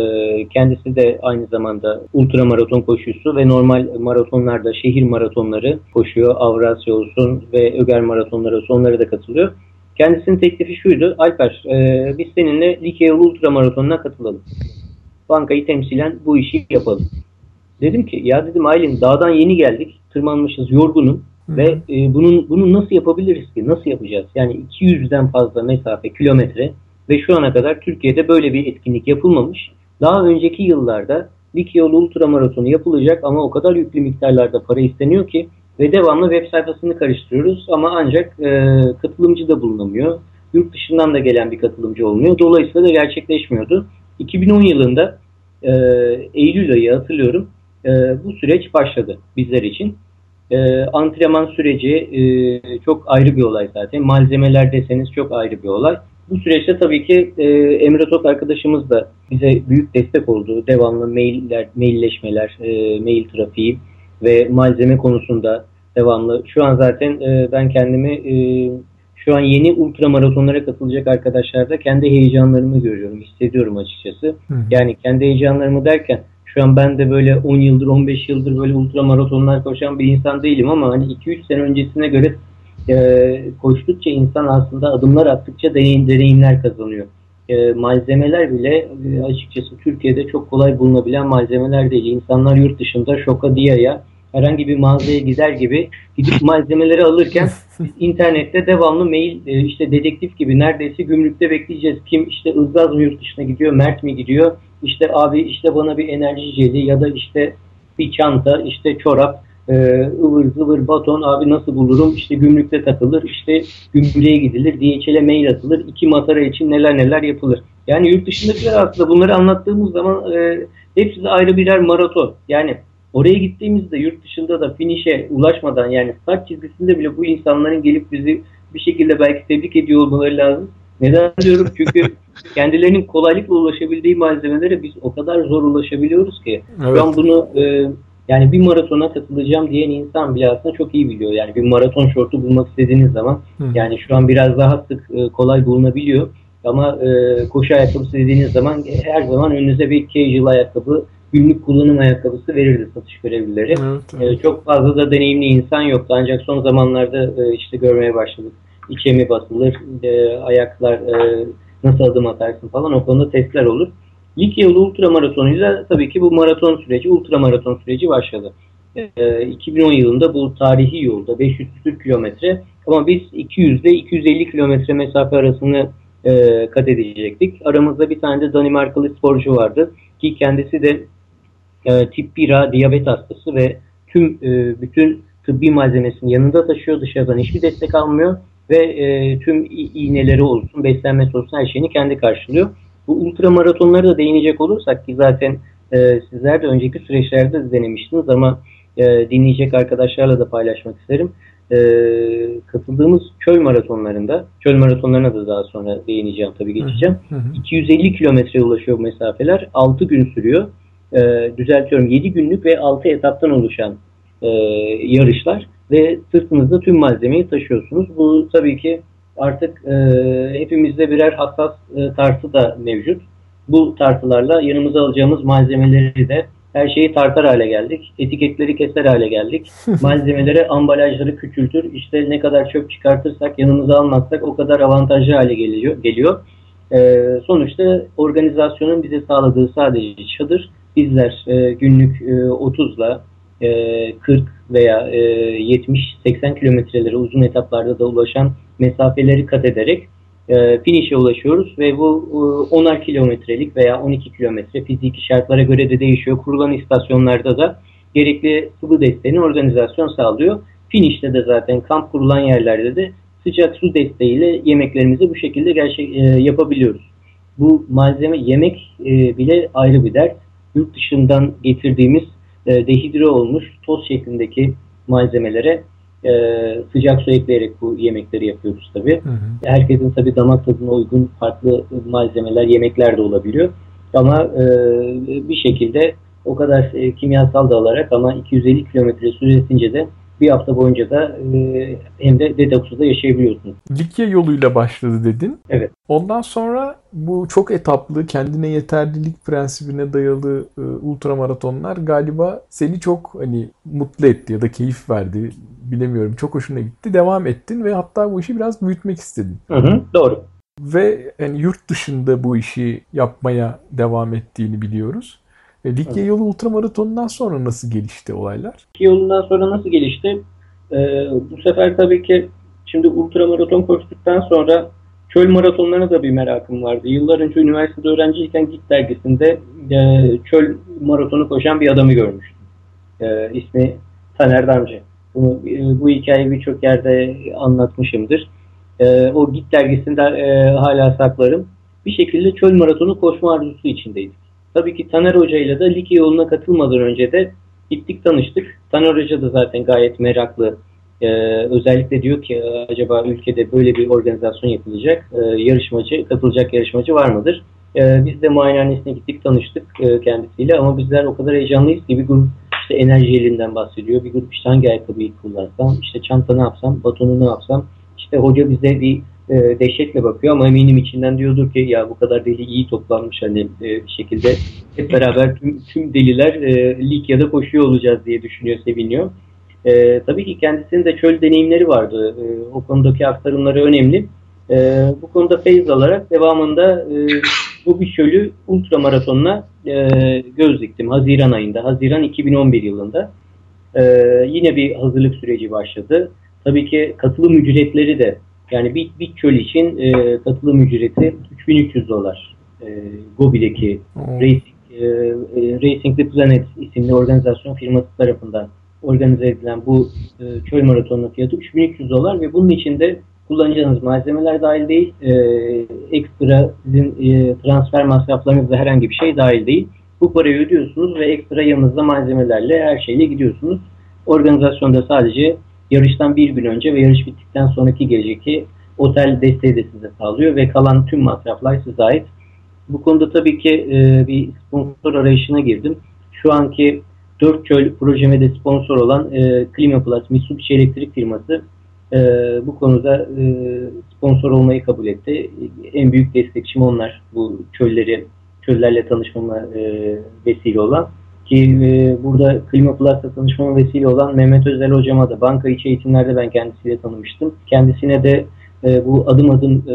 S4: kendisi de aynı zamanda ultra maraton koşucusu ve normal maratonlarda şehir maratonları koşuyor. Avrasya olsun ve Öger maratonları olsun onlara da katılıyor. Kendisinin teklifi şuydu. Alper e, biz seninle Likya Ultra Maratonu'na katılalım. Bankayı temsilen bu işi yapalım. Dedim ki ya dedim Aylin dağdan yeni geldik. Tırmanmışız yorgunum. Hı. Ve e, bunun bunu nasıl yapabiliriz ki? Nasıl yapacağız? Yani 200'den fazla mesafe, kilometre ve şu ana kadar Türkiye'de böyle bir etkinlik yapılmamış. Daha önceki yıllarda Likya Ultra Maratonu yapılacak ama o kadar yüklü miktarlarda para isteniyor ki ve devamlı web sayfasını karıştırıyoruz ama ancak e, katılımcı da bulunamıyor. Yurt dışından da gelen bir katılımcı olmuyor. Dolayısıyla da gerçekleşmiyordu. 2010 yılında e, Eylül ayı hatırlıyorum e, bu süreç başladı bizler için. E, antrenman süreci e, çok ayrı bir olay zaten. Malzemeler deseniz çok ayrı bir olay. Bu süreçte tabii ki e, Emre Tok arkadaşımız da bize büyük destek oldu. Devamlı mailler, mailleşmeler, e, mail trafiği ve malzeme konusunda devamlı. Şu an zaten e, ben kendimi e, şu an yeni ultra maratonlara katılacak arkadaşlarda kendi heyecanlarımı görüyorum, hissediyorum açıkçası. Hı. Yani kendi heyecanlarımı derken şu an ben de böyle 10 yıldır 15 yıldır böyle ultra maratonlar koşan bir insan değilim ama hani 2-3 sene öncesine göre e, koştukça insan aslında adımlar attıkça deneyim, deneyimler kazanıyor. E, malzemeler bile e, açıkçası Türkiye'de çok kolay bulunabilen malzemeler değil. İnsanlar yurt dışında Şoka Dia'ya herhangi bir mağazaya gider gibi gidip malzemeleri alırken biz [laughs] internette devamlı mail e, işte dedektif gibi neredeyse gümrükte bekleyeceğiz. Kim işte Ilgaz mı yurt dışına gidiyor, Mert mi gidiyor? İşte abi işte bana bir enerji jeli ya da işte bir çanta, işte çorap, e, ıvır zıvır baton abi nasıl bulurum? İşte gümrükte takılır, işte gümrüğe gidilir, DHL'e mail atılır, iki matara için neler neler yapılır. Yani yurt dışındakiler aslında bunları anlattığımız zaman e, hepsi de ayrı birer maraton. Yani oraya gittiğimizde yurt dışında da finişe ulaşmadan yani start çizgisinde bile bu insanların gelip bizi bir şekilde belki tebrik ediyor olmaları lazım. Neden [laughs] diyorum? Çünkü kendilerinin kolaylıkla ulaşabildiği malzemelere biz o kadar zor ulaşabiliyoruz ki.
S2: Evet.
S4: An bunu e, yani bir maratona katılacağım diyen insan bile aslında çok iyi biliyor. Yani bir maraton şortu bulmak istediğiniz zaman
S2: Hı.
S4: yani şu an biraz daha sık e, kolay bulunabiliyor. Ama e, koşu ayakkabısı dediğiniz zaman e, her zaman önünüze bir casual ayakkabı, günlük kullanım ayakkabısı verirdi satış görevlileri.
S2: Evet, evet.
S4: E, çok fazla da deneyimli insan yoktu ancak son zamanlarda e, işte görmeye başladık. İçe mi basılır, e, ayaklar e, nasıl adım atarsın falan o konuda testler olur. Likya yolu ultramaratonuyla tabii ki bu maraton süreci, ultramaraton süreci başladı. E, 2010 yılında bu tarihi yolda 500 küsür kilometre ama biz 200 ile 250 kilometre mesafe arasını e, kat edecektik. Aramızda bir tane de Danimarkalı sporcu vardı ki kendisi de e, tip 1A diyabet hastası ve tüm e, bütün tıbbi malzemesini yanında taşıyor. Dışarıdan hiçbir destek almıyor ve e, tüm iğneleri olsun, beslenmesi olsun her şeyini kendi karşılıyor. Bu ultra maratonlara da değinecek olursak ki zaten e, sizler de önceki süreçlerde de denemiştiniz ama e, dinleyecek arkadaşlarla da paylaşmak isterim. E, katıldığımız çöl maratonlarında, çöl maratonlarına da daha sonra değineceğim tabii geçeceğim.
S2: Hı hı.
S4: 250 kilometreye ulaşıyor mesafeler. 6 gün sürüyor. Ee, düzeltiyorum 7 günlük ve 6 etaptan oluşan e, yarışlar ve sırtınızda tüm malzemeyi taşıyorsunuz. Bu tabii ki artık e, hepimizde birer hassas e, tartı da mevcut. Bu tartılarla yanımıza alacağımız malzemeleri de her şeyi tartar hale geldik. Etiketleri keser hale geldik. [laughs] Malzemelere ambalajları küçültür. İşte ne kadar çöp çıkartırsak yanımıza almazsak o kadar avantajlı hale geliyor. geliyor. Ee, sonuçta organizasyonun bize sağladığı sadece çadır. Bizler e, günlük e, 30'la e, 40 veya e, 70-80 kilometrelere uzun etaplarda da ulaşan mesafeleri kat ederek e, finish'e ulaşıyoruz ve bu e, 10'ar kilometrelik veya 12 kilometre fiziki şartlara göre de değişiyor. Kurulan istasyonlarda da gerekli sıvı desteğini organizasyon sağlıyor. Finish'te de zaten kamp kurulan yerlerde de sıcak su desteğiyle yemeklerimizi bu şekilde gerçek e, yapabiliyoruz. Bu malzeme yemek e, bile ayrı bir dert. Yurt dışından getirdiğimiz e, dehidre olmuş toz şeklindeki malzemelere e, sıcak su ekleyerek bu yemekleri yapıyoruz tabii.
S2: Hı hı.
S4: Herkesin tabii damak tadına uygun farklı malzemeler, yemekler de olabiliyor. Ama e, bir şekilde o kadar e, kimyasal da alarak ama 250 kilometre süresince de bir hafta boyunca da e, hem de detoksuz da yaşayabiliyorsunuz.
S2: Likya yoluyla başladı dedin.
S4: Evet.
S2: Ondan sonra bu çok etaplı, kendine yeterlilik prensibine dayalı e, ultramaratonlar galiba seni çok hani mutlu etti ya da keyif verdi. Bilemiyorum. Çok hoşuna gitti. Devam ettin ve hatta bu işi biraz büyütmek istedin.
S4: Hı hı, doğru.
S2: Ve yani yurt dışında bu işi yapmaya devam ettiğini biliyoruz. E, Likya yolu ultramaratonundan sonra nasıl gelişti olaylar?
S4: İki yolundan sonra nasıl gelişti? Ee, bu sefer tabii ki şimdi ultramaraton koştuktan sonra çöl maratonlarına da bir merakım vardı. Yıllar önce üniversitede öğrenciyken Git dergisinde e, çöl maratonu koşan bir adamı görmüştüm. E, ismi Taner Damcı. Bunu, e, bu hikayeyi birçok yerde anlatmışımdır. E, o Git dergisinde e, hala saklarım. Bir şekilde çöl maratonu koşma arzusu içindeydik. Tabii ki Taner Hoca ile de Likya yoluna katılmadan önce de gittik tanıştık. Taner Hoca da zaten gayet meraklı. Ee, özellikle diyor ki acaba ülkede böyle bir organizasyon yapılacak. Ee, yarışmacı, katılacak yarışmacı var mıdır? Ee, biz de muayenehanesine gittik tanıştık e, kendisiyle ama bizler o kadar heyecanlıyız ki bir grup işte enerji elinden bahsediyor. Bir grup işte hangi ayakkabıyı kullansam, işte çanta ne yapsam, batonu ne yapsam. İşte hoca bize bir e, dehşetle bakıyor ama eminim içinden diyordur ki ya bu kadar deli iyi toplanmış hani e, bir şekilde hep beraber tüm, tüm deliler e, Likya'da koşuyor olacağız diye düşünüyor, seviniyor. E, tabii ki kendisinin de çöl deneyimleri vardı. E, o konudaki aktarımları önemli. E, bu konuda feyiz alarak devamında e, bu bir çölü ultramaratonuna e, göz diktim. Haziran ayında, Haziran 2011 yılında. e, yine bir hazırlık süreci başladı. Tabii ki katılım ücretleri de yani bir, bir çöl için e, katılım ücreti 3300 dolar. E, Gobi'deki. Racing, e, e, Racing the Planet isimli organizasyon firması tarafından organize edilen bu e, çöl maratonunun fiyatı 3300 dolar ve bunun içinde kullanacağınız malzemeler dahil değil, e, ekstra sizin e, transfer masraflarınız da herhangi bir şey dahil değil. Bu parayı ödüyorsunuz ve ekstra yanınızda malzemelerle her şeyle gidiyorsunuz. Organizasyonda sadece yarıştan bir gün önce ve yarış bittikten sonraki geceki otel desteği de size sağlıyor ve kalan tüm masraflar size ait. Bu konuda tabii ki e, bir sponsor arayışına girdim. Şu anki Dört Çöl projeme de sponsor olan e, Klima Plus Mitsubishi elektrik firması e, bu konuda e, sponsor olmayı kabul etti. En büyük destekçim onlar. Bu çölleri, çöllerle tanışmama e, vesile olan. Ki e, burada Klima Plus'la tanışmama vesile olan Mehmet Özel hocama da banka içi eğitimlerde ben kendisiyle tanımıştım. Kendisine de e, bu adım adım e,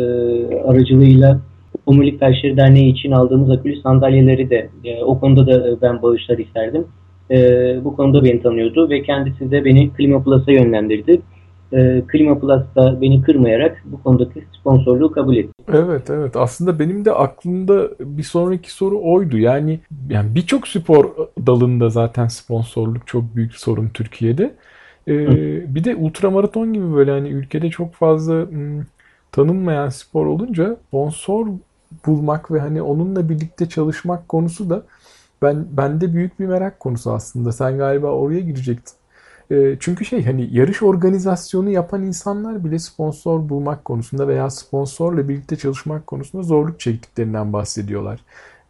S4: aracılığıyla Omurilik Felçleri Derneği için aldığımız akülü sandalyeleri de e, o konuda da e, ben bağışlar isterdim. E, bu konuda beni tanıyordu ve kendisi de beni Klima Plus'a yönlendirdi. E, Klima Plus da beni kırmayarak bu konudaki sponsorluğu kabul etti.
S2: Evet evet aslında benim de aklımda bir sonraki soru oydu. Yani yani birçok spor dalında zaten sponsorluk çok büyük sorun Türkiye'de. Ee, bir de ultramaraton gibi böyle hani ülkede çok fazla hmm, tanınmayan spor olunca sponsor bulmak ve hani onunla birlikte çalışmak konusu da ben bende büyük bir merak konusu aslında. Sen galiba oraya girecektin. E, çünkü şey hani yarış organizasyonu yapan insanlar bile sponsor bulmak konusunda veya sponsorla birlikte çalışmak konusunda zorluk çektiklerinden bahsediyorlar.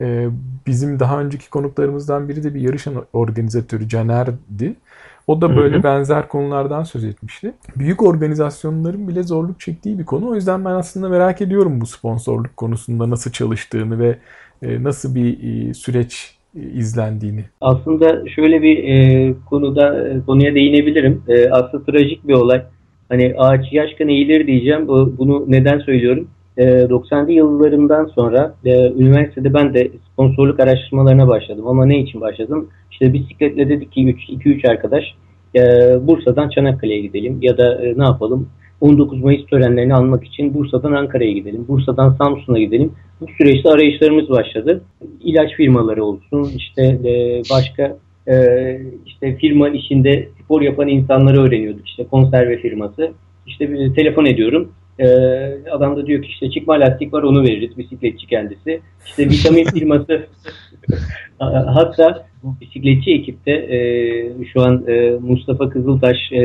S2: E, bizim daha önceki konuklarımızdan biri de bir yarış organizatörü Caner'di. O da böyle hı hı. benzer konulardan söz etmişti. Büyük organizasyonların bile zorluk çektiği bir konu. O yüzden ben aslında merak ediyorum bu sponsorluk konusunda nasıl çalıştığını ve e, nasıl bir e, süreç izlendiğini.
S4: Aslında şöyle bir e, konuda e, konuya değinebilirim. E, aslında trajik bir olay. Hani ağaç yaşken eğilir diyeceğim. Bunu neden söylüyorum? E, 90'lı yıllarından sonra e, üniversitede ben de sponsorluk araştırmalarına başladım. Ama ne için başladım? İşte bisikletle dedik ki 2-3 arkadaş e, Bursa'dan Çanakkale'ye gidelim ya da e, ne yapalım? 19 Mayıs törenlerini almak için Bursa'dan Ankara'ya gidelim, Bursa'dan Samsun'a gidelim. Bu süreçte arayışlarımız başladı. İlaç firmaları olsun, işte e, başka e, işte firma işinde spor yapan insanları öğreniyorduk. İşte konserve firması. İşte bir telefon ediyorum. E, adam da diyor ki işte çıkma lastik var onu veririz bisikletçi kendisi. İşte vitamin firması [laughs] hatta bu bisikletçi ekipte e, şu an e, Mustafa Kızıltaş e,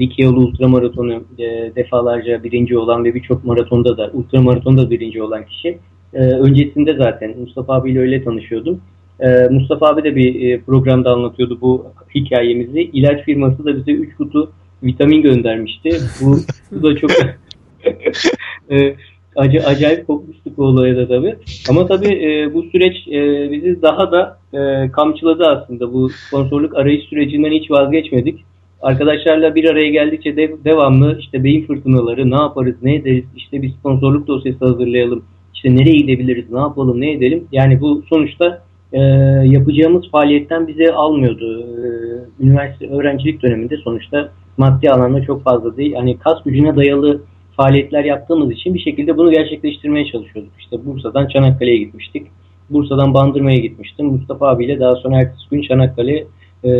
S4: Likya yolu ultramaratonu e, defalarca birinci olan ve birçok maratonda da ultramaratonda birinci olan kişi. E, öncesinde zaten Mustafa abiyle öyle tanışıyordum. E, Mustafa abi de bir e, programda anlatıyordu bu hikayemizi. İlaç firması da bize 3 kutu vitamin göndermişti. Bu, bu da çok [laughs] [laughs] e, ac acayip korkmuştuk o olaya da tabii. Ama tabii e, bu süreç e, bizi daha da e, kamçıladı aslında. Bu sponsorluk arayış sürecinden hiç vazgeçmedik. Arkadaşlarla bir araya geldikçe de, devamlı işte beyin fırtınaları, ne yaparız, ne ederiz, işte bir sponsorluk dosyası hazırlayalım, işte nereye gidebiliriz, ne yapalım, ne edelim. Yani bu sonuçta e, yapacağımız faaliyetten bize almıyordu. E, üniversite öğrencilik döneminde sonuçta maddi alanda çok fazla değil. Hani kas gücüne dayalı faaliyetler yaptığımız için bir şekilde bunu gerçekleştirmeye çalışıyorduk. İşte Bursa'dan Çanakkale'ye gitmiştik. Bursa'dan Bandırma'ya gitmiştim. Mustafa abiyle daha sonra ertesi gün Çanakkale e,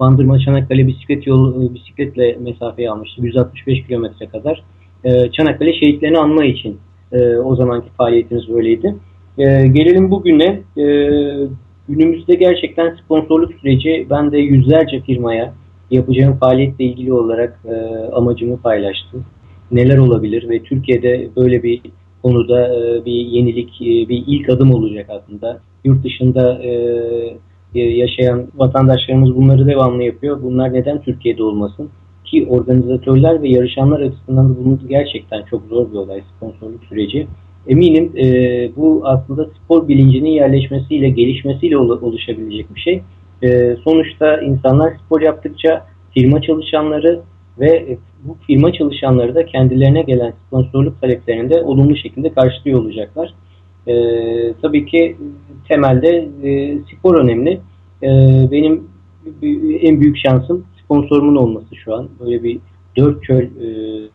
S4: Bandırma Çanakkale bisiklet yolu e, bisikletle mesafeyi almıştı. 165 kilometre kadar. E, Çanakkale şehitlerini anma için e, o zamanki faaliyetimiz böyleydi. E, gelelim bugüne. E, günümüzde gerçekten sponsorluk süreci ben de yüzlerce firmaya yapacağım faaliyetle ilgili olarak e, amacımı paylaştım neler olabilir ve Türkiye'de böyle bir konuda e, bir yenilik, e, bir ilk adım olacak aslında. Yurt dışında e, yaşayan vatandaşlarımız bunları devamlı yapıyor. Bunlar neden Türkiye'de olmasın? Ki organizatörler ve yarışanlar açısından da bunun gerçekten çok zor bir olay sponsorluk süreci. Eminim bu aslında spor bilincinin yerleşmesiyle, gelişmesiyle oluşabilecek bir şey. sonuçta insanlar spor yaptıkça firma çalışanları ve bu firma çalışanları da kendilerine gelen sponsorluk taleplerinde olumlu şekilde karşılıyor olacaklar. E, tabii ki temelde e, spor önemli. E, benim en büyük şansım sponsorumun olması şu an. Böyle bir dört çöl e,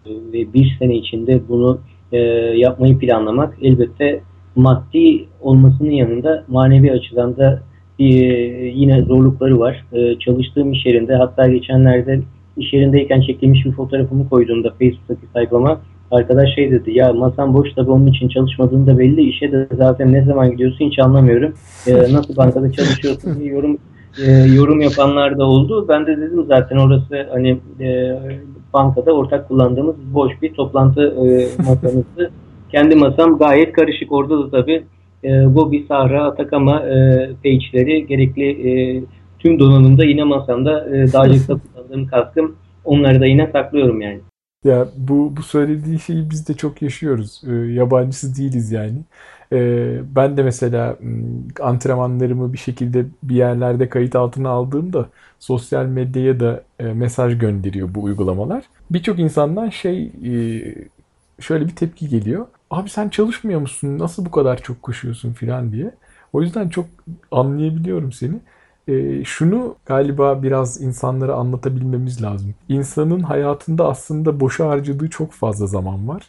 S4: ve bir sene içinde bunu e, yapmayı planlamak elbette maddi olmasının yanında manevi açıdan da e, yine zorlukları var. E, çalıştığım iş yerinde hatta geçenlerde iş yerindeyken çekilmiş bir fotoğrafımı koyduğumda Facebook'taki sayfama arkadaş şey dedi ya masam boş tabi onun için çalışmadığın da belli işe de zaten ne zaman gidiyorsun hiç anlamıyorum. E, nasıl bankada çalışıyorsun diye yorum e, yorum yapanlar da oldu. Ben de dedim zaten orası hani e, bankada ortak kullandığımız boş bir toplantı e, [laughs] masamızdı. Kendi masam gayet karışık. Orada da tabii e, Gobi, Sahra, Atakama e, page'leri gerekli e, tüm donanımda yine masamda e, [laughs] dağcılıkta kullandığım kaskım onları da yine saklıyorum yani.
S2: Ya bu bu söylediği şeyi biz de çok yaşıyoruz. E, yabancısı değiliz yani. E, ben de mesela antrenmanlarımı bir şekilde bir yerlerde kayıt altına aldığımda sosyal medyaya da e, mesaj gönderiyor bu uygulamalar. Birçok insandan şey e, şöyle bir tepki geliyor. Abi sen çalışmıyor musun? Nasıl bu kadar çok koşuyorsun filan diye. O yüzden çok anlayabiliyorum seni. E, şunu galiba biraz insanlara anlatabilmemiz lazım. İnsanın hayatında aslında boşa harcadığı çok fazla zaman var.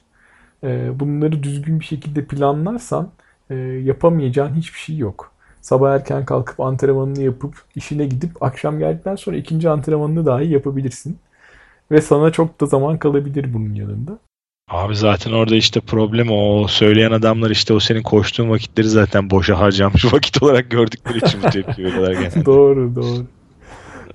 S2: E, bunları düzgün bir şekilde planlarsan e, yapamayacağın hiçbir şey yok. Sabah erken kalkıp antrenmanını yapıp işine gidip akşam geldikten sonra ikinci antrenmanını dahi yapabilirsin. Ve sana çok da zaman kalabilir bunun yanında.
S3: Abi zaten orada işte problem o söyleyen adamlar işte o senin koştuğun vakitleri zaten boşa harcamış [laughs] vakit olarak gördükleri için bu tepki veriyorlar genelde. [laughs]
S2: doğru doğru.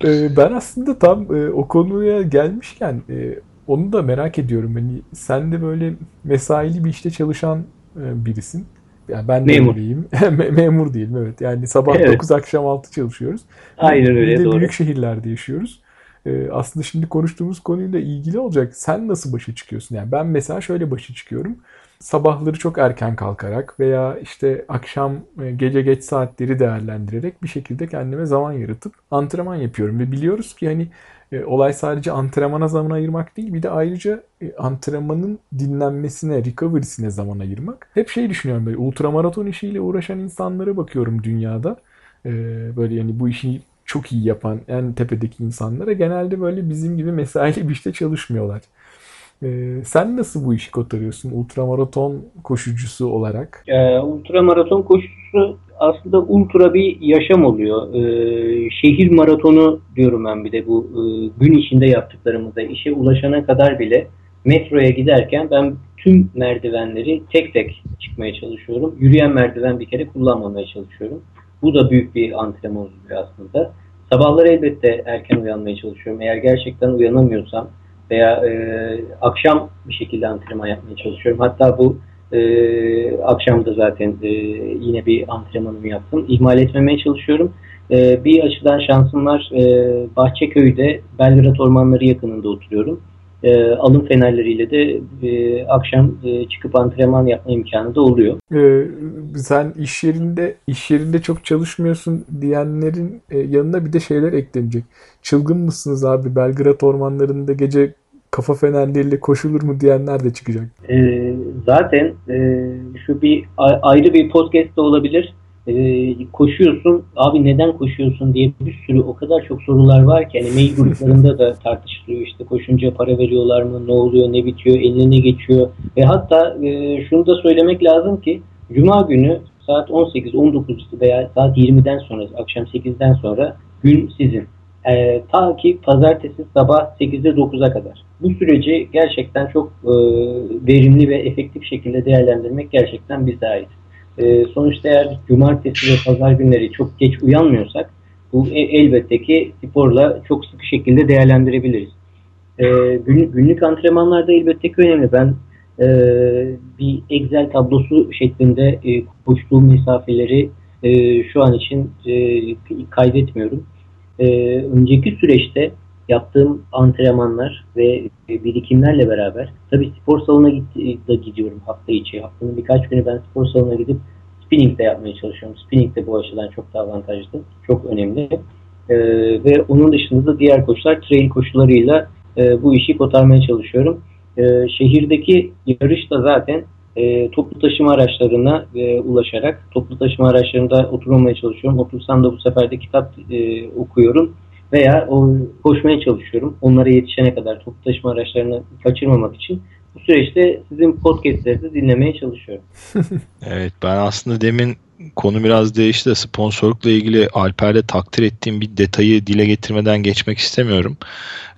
S2: Ee, ben aslında tam e, o konuya gelmişken e, onu da merak ediyorum. Hani sen de böyle mesaili bir işte çalışan e, birisin. Yani ben de memur. öyleyim. [laughs] memur değilim evet. Yani sabah evet. 9 akşam 6 çalışıyoruz.
S4: Aynen öyle
S2: bir de
S4: doğru.
S2: büyük şehirlerde yaşıyoruz. Ee, aslında şimdi konuştuğumuz konuyla ilgili olacak. Sen nasıl başa çıkıyorsun? Yani ben mesela şöyle başa çıkıyorum. Sabahları çok erken kalkarak veya işte akşam e, gece geç saatleri değerlendirerek bir şekilde kendime zaman yaratıp antrenman yapıyorum. Ve biliyoruz ki hani e, olay sadece antrenmana zaman ayırmak değil bir de ayrıca e, antrenmanın dinlenmesine, recovery'sine zaman ayırmak. Hep şey düşünüyorum böyle ultramaraton işiyle uğraşan insanlara bakıyorum dünyada. E, böyle yani bu işi çok iyi yapan en tepedeki insanlara genelde böyle bizim gibi mesaili bir işte çalışmıyorlar. Ee, sen nasıl bu işi kotarıyorsun ultramaraton koşucusu olarak?
S4: Ee, ultramaraton koşucusu aslında ultra bir yaşam oluyor. Ee, şehir maratonu diyorum ben bir de bu e, gün içinde yaptıklarımızda işe ulaşana kadar bile metroya giderken ben tüm merdivenleri tek tek çıkmaya çalışıyorum. Yürüyen merdiven bir kere kullanmamaya çalışıyorum. Bu da büyük bir antrenman oluyor aslında. Sabahları elbette erken uyanmaya çalışıyorum. Eğer gerçekten uyanamıyorsam veya e, akşam bir şekilde antrenman yapmaya çalışıyorum. Hatta bu e, akşam da zaten e, yine bir antrenmanımı yaptım. İhmal etmemeye çalışıyorum. E, bir açıdan şansım var. E, Bahçeköy'de Belgrad Ormanları yakınında oturuyorum e, alım fenerleriyle de e, akşam e, çıkıp antrenman yapma imkanı da oluyor.
S2: Ee, sen iş yerinde iş yerinde çok çalışmıyorsun diyenlerin e, yanına bir de şeyler eklenecek. Çılgın mısınız abi Belgrad ormanlarında gece kafa fenerleriyle koşulur mu diyenler de çıkacak.
S4: E, zaten e, şu bir ayrı bir podcast da olabilir e, koşuyorsun abi neden koşuyorsun diye bir sürü o kadar çok sorular var ki hani mail gruplarında da tartışılıyor işte koşunca para veriyorlar mı ne oluyor ne bitiyor eline ne geçiyor ve hatta e, şunu da söylemek lazım ki Cuma günü saat 18-19 veya saat 20'den sonra akşam 8'den sonra gün sizin. E, ta ki pazartesi sabah 8'de 9'a kadar. Bu süreci gerçekten çok e, verimli ve efektif şekilde değerlendirmek gerçekten bize ait. E, sonuçta eğer cumartesi ve pazar günleri çok geç uyanmıyorsak bu e, elbette ki sporla çok sıkı şekilde değerlendirebiliriz. E, gün, günlük antrenmanlarda elbette ki önemli. Ben e, bir Excel tablosu şeklinde e, koştuğum mesafeleri e, şu an için e, kaydetmiyorum. E, önceki süreçte yaptığım antrenmanlar ve birikimlerle beraber tabii spor salonuna da gidiyorum hafta içi. Haftanın birkaç günü ben spor salonuna gidip spinning de yapmaya çalışıyorum. Spinning de bu açıdan çok daha avantajlı. Çok önemli. Ee, ve onun dışında da diğer koşular trail koşularıyla e, bu işi kotarmaya çalışıyorum. E, şehirdeki yarış da zaten e, toplu taşıma araçlarına e, ulaşarak toplu taşıma araçlarında oturmamaya çalışıyorum. Otursam da bu sefer de kitap e, okuyorum Veya o koşmaya çalışıyorum. Onlara yetişene kadar toplu taşıma araçlarını kaçırmamak için bu süreçte sizin podcastlerinizi dinlemeye çalışıyorum. [laughs]
S3: evet ben aslında demin konu biraz değişti de sponsorlukla ilgili Alper'de takdir ettiğim bir detayı dile getirmeden geçmek istemiyorum.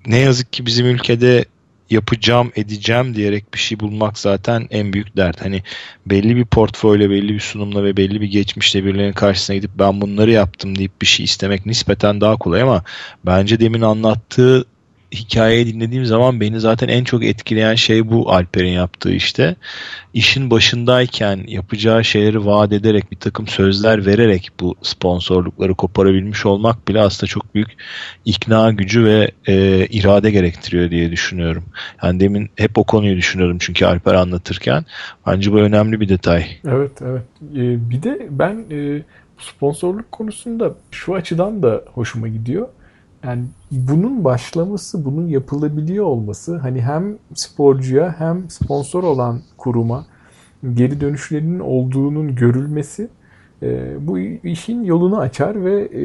S3: Ne yazık ki bizim ülkede yapacağım edeceğim diyerek bir şey bulmak zaten en büyük dert. Hani belli bir portföyle belli bir sunumla ve belli bir geçmişle birilerinin karşısına gidip ben bunları yaptım deyip bir şey istemek nispeten daha kolay ama bence demin anlattığı hikayeyi dinlediğim zaman beni zaten en çok etkileyen şey bu Alper'in yaptığı işte. İşin başındayken yapacağı şeyleri vaat ederek bir takım sözler vererek bu sponsorlukları koparabilmiş olmak bile aslında çok büyük ikna gücü ve e, irade gerektiriyor diye düşünüyorum. Yani demin hep o konuyu düşünüyordum çünkü Alper anlatırken. Bence bu önemli bir detay.
S2: Evet evet. Ee, bir de ben e, sponsorluk konusunda şu açıdan da hoşuma gidiyor yani bunun başlaması, bunun yapılabiliyor olması hani hem sporcuya hem sponsor olan kuruma geri dönüşlerinin olduğunun görülmesi e, bu işin yolunu açar ve e,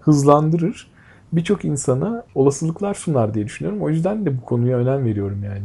S2: hızlandırır. Birçok insana olasılıklar sunar diye düşünüyorum. O yüzden de bu konuya önem veriyorum yani.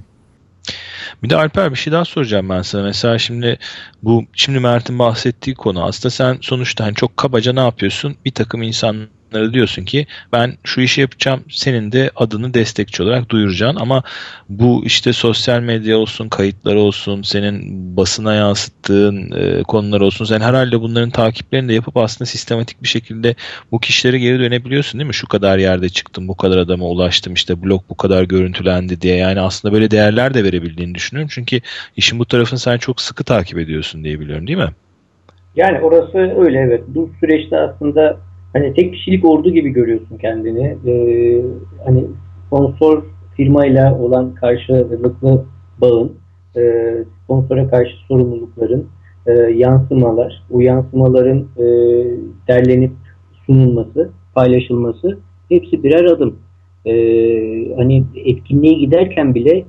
S3: Bir de Alper bir şey daha soracağım ben sana. Mesela şimdi bu şimdi Mert'in bahsettiği konu aslında sen sonuçta hani çok kabaca ne yapıyorsun? Bir takım insan insanlara diyorsun ki ben şu işi yapacağım senin de adını destekçi olarak duyuracaksın ama bu işte sosyal medya olsun kayıtlar olsun senin basına yansıttığın e, konular olsun sen herhalde bunların takiplerini de yapıp aslında sistematik bir şekilde bu kişilere geri dönebiliyorsun değil mi? Şu kadar yerde çıktım bu kadar adama ulaştım işte blog bu kadar görüntülendi diye yani aslında böyle değerler de verebildiğini düşünüyorum çünkü işin bu tarafını sen çok sıkı takip ediyorsun diye biliyorum değil mi?
S4: Yani orası öyle evet. Bu süreçte aslında hani tek kişilik ordu gibi görüyorsun kendini. Ee, hani sponsor firmayla olan karşılıklı bağın, e, sponsora karşı sorumlulukların e, yansımalar, bu yansımaların e, derlenip sunulması, paylaşılması hepsi birer adım. E, hani etkinliğe giderken bile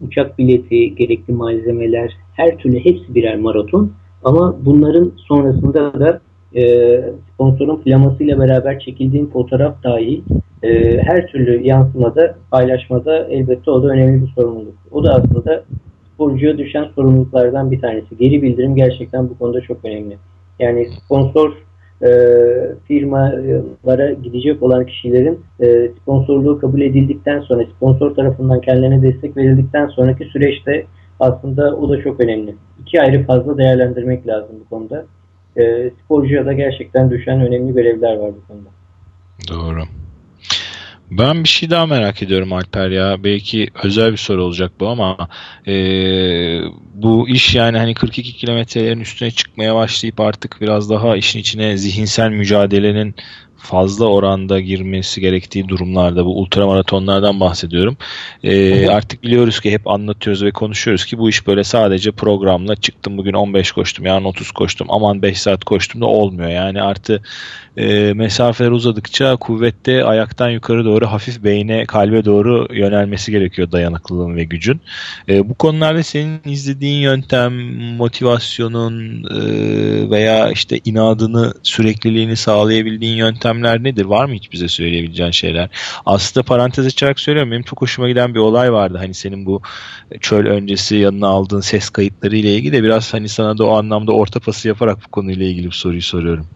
S4: uçak bileti, gerekli malzemeler, her türlü hepsi birer maraton. Ama bunların sonrasında da e, sponsorun flamasıyla beraber çekildiğin fotoğraf dahi e, her türlü yansımada, paylaşmada elbette o da önemli bir sorumluluk. O da aslında sporcuya düşen sorumluluklardan bir tanesi. Geri bildirim gerçekten bu konuda çok önemli. Yani sponsor e, firmalara gidecek olan kişilerin e, sponsorluğu kabul edildikten sonra, sponsor tarafından kendilerine destek verildikten sonraki süreçte aslında o da çok önemli. İki ayrı fazla değerlendirmek lazım bu konuda e, sporcuya da gerçekten düşen önemli görevler var bu konuda.
S3: Doğru. Ben bir şey daha merak ediyorum Alper ya. Belki özel bir soru olacak bu ama e, bu iş yani hani 42 kilometrelerin üstüne çıkmaya başlayıp artık biraz daha işin içine zihinsel mücadelenin fazla oranda girmesi gerektiği durumlarda bu ultramaratonlardan bahsediyorum. Ee, artık biliyoruz ki hep anlatıyoruz ve konuşuyoruz ki bu iş böyle sadece programla çıktım bugün 15 koştum yarın 30 koştum aman 5 saat koştum da olmuyor. Yani artı e, mesafeler uzadıkça kuvvette ayaktan yukarı doğru hafif beyne kalbe doğru yönelmesi gerekiyor dayanıklılığın ve gücün. E, bu konularda senin izlediğin yöntem motivasyonun e, veya işte inadını sürekliliğini sağlayabildiğin yöntemler nedir? Var mı hiç bize söyleyebileceğin şeyler? Aslında parantez açarak söylüyorum benim çok hoşuma giden bir olay vardı. Hani senin bu çöl öncesi yanına aldığın ses kayıtları ile ilgili de biraz hani sana da o anlamda orta pası yaparak bu konuyla ilgili bir soruyu soruyorum.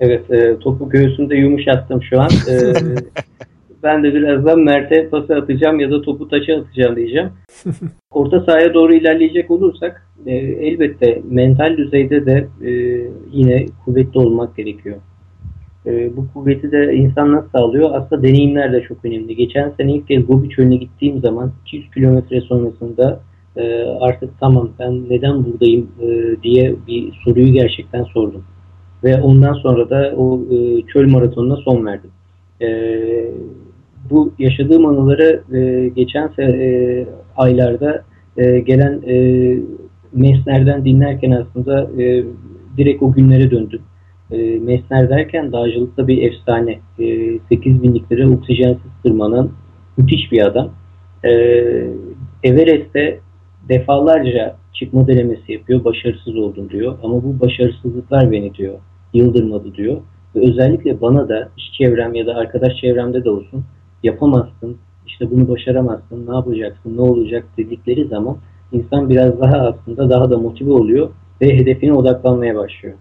S4: Evet, e, topu göğsümde yumuşattım şu an. E, [laughs] ben de birazdan Mert'e pası atacağım ya da topu taça atacağım diyeceğim. [laughs] Orta sahaya doğru ilerleyecek olursak e, elbette mental düzeyde de e, yine kuvvetli olmak gerekiyor. E, bu kuvveti de insan nasıl sağlıyor? Aslında deneyimler de çok önemli. Geçen sene ilk kez Gobi Çölü'ne gittiğim zaman 200 kilometre sonrasında e, artık tamam ben neden buradayım e, diye bir soruyu gerçekten sordum. Ve ondan sonra da o e, çöl maratonuna son verdim. E, bu yaşadığım anıları e, geçen e, aylarda e, gelen e, mesnerden dinlerken aslında e, direkt o günlere döndüm. E, mesner derken dağcılıkta bir efsane. E, 8 binliklere oksijensiz tırmanan müthiş bir adam. E, Everest'te defalarca çıkma denemesi yapıyor. Başarısız oldum diyor. Ama bu başarısızlıklar beni diyor yıldırmadı diyor. ve özellikle bana da iş çevrem ya da arkadaş çevremde de olsun yapamazsın, işte bunu başaramazsın, ne yapacaksın, ne olacak dedikleri zaman insan biraz daha aslında daha da motive oluyor ve hedefine odaklanmaya başlıyor.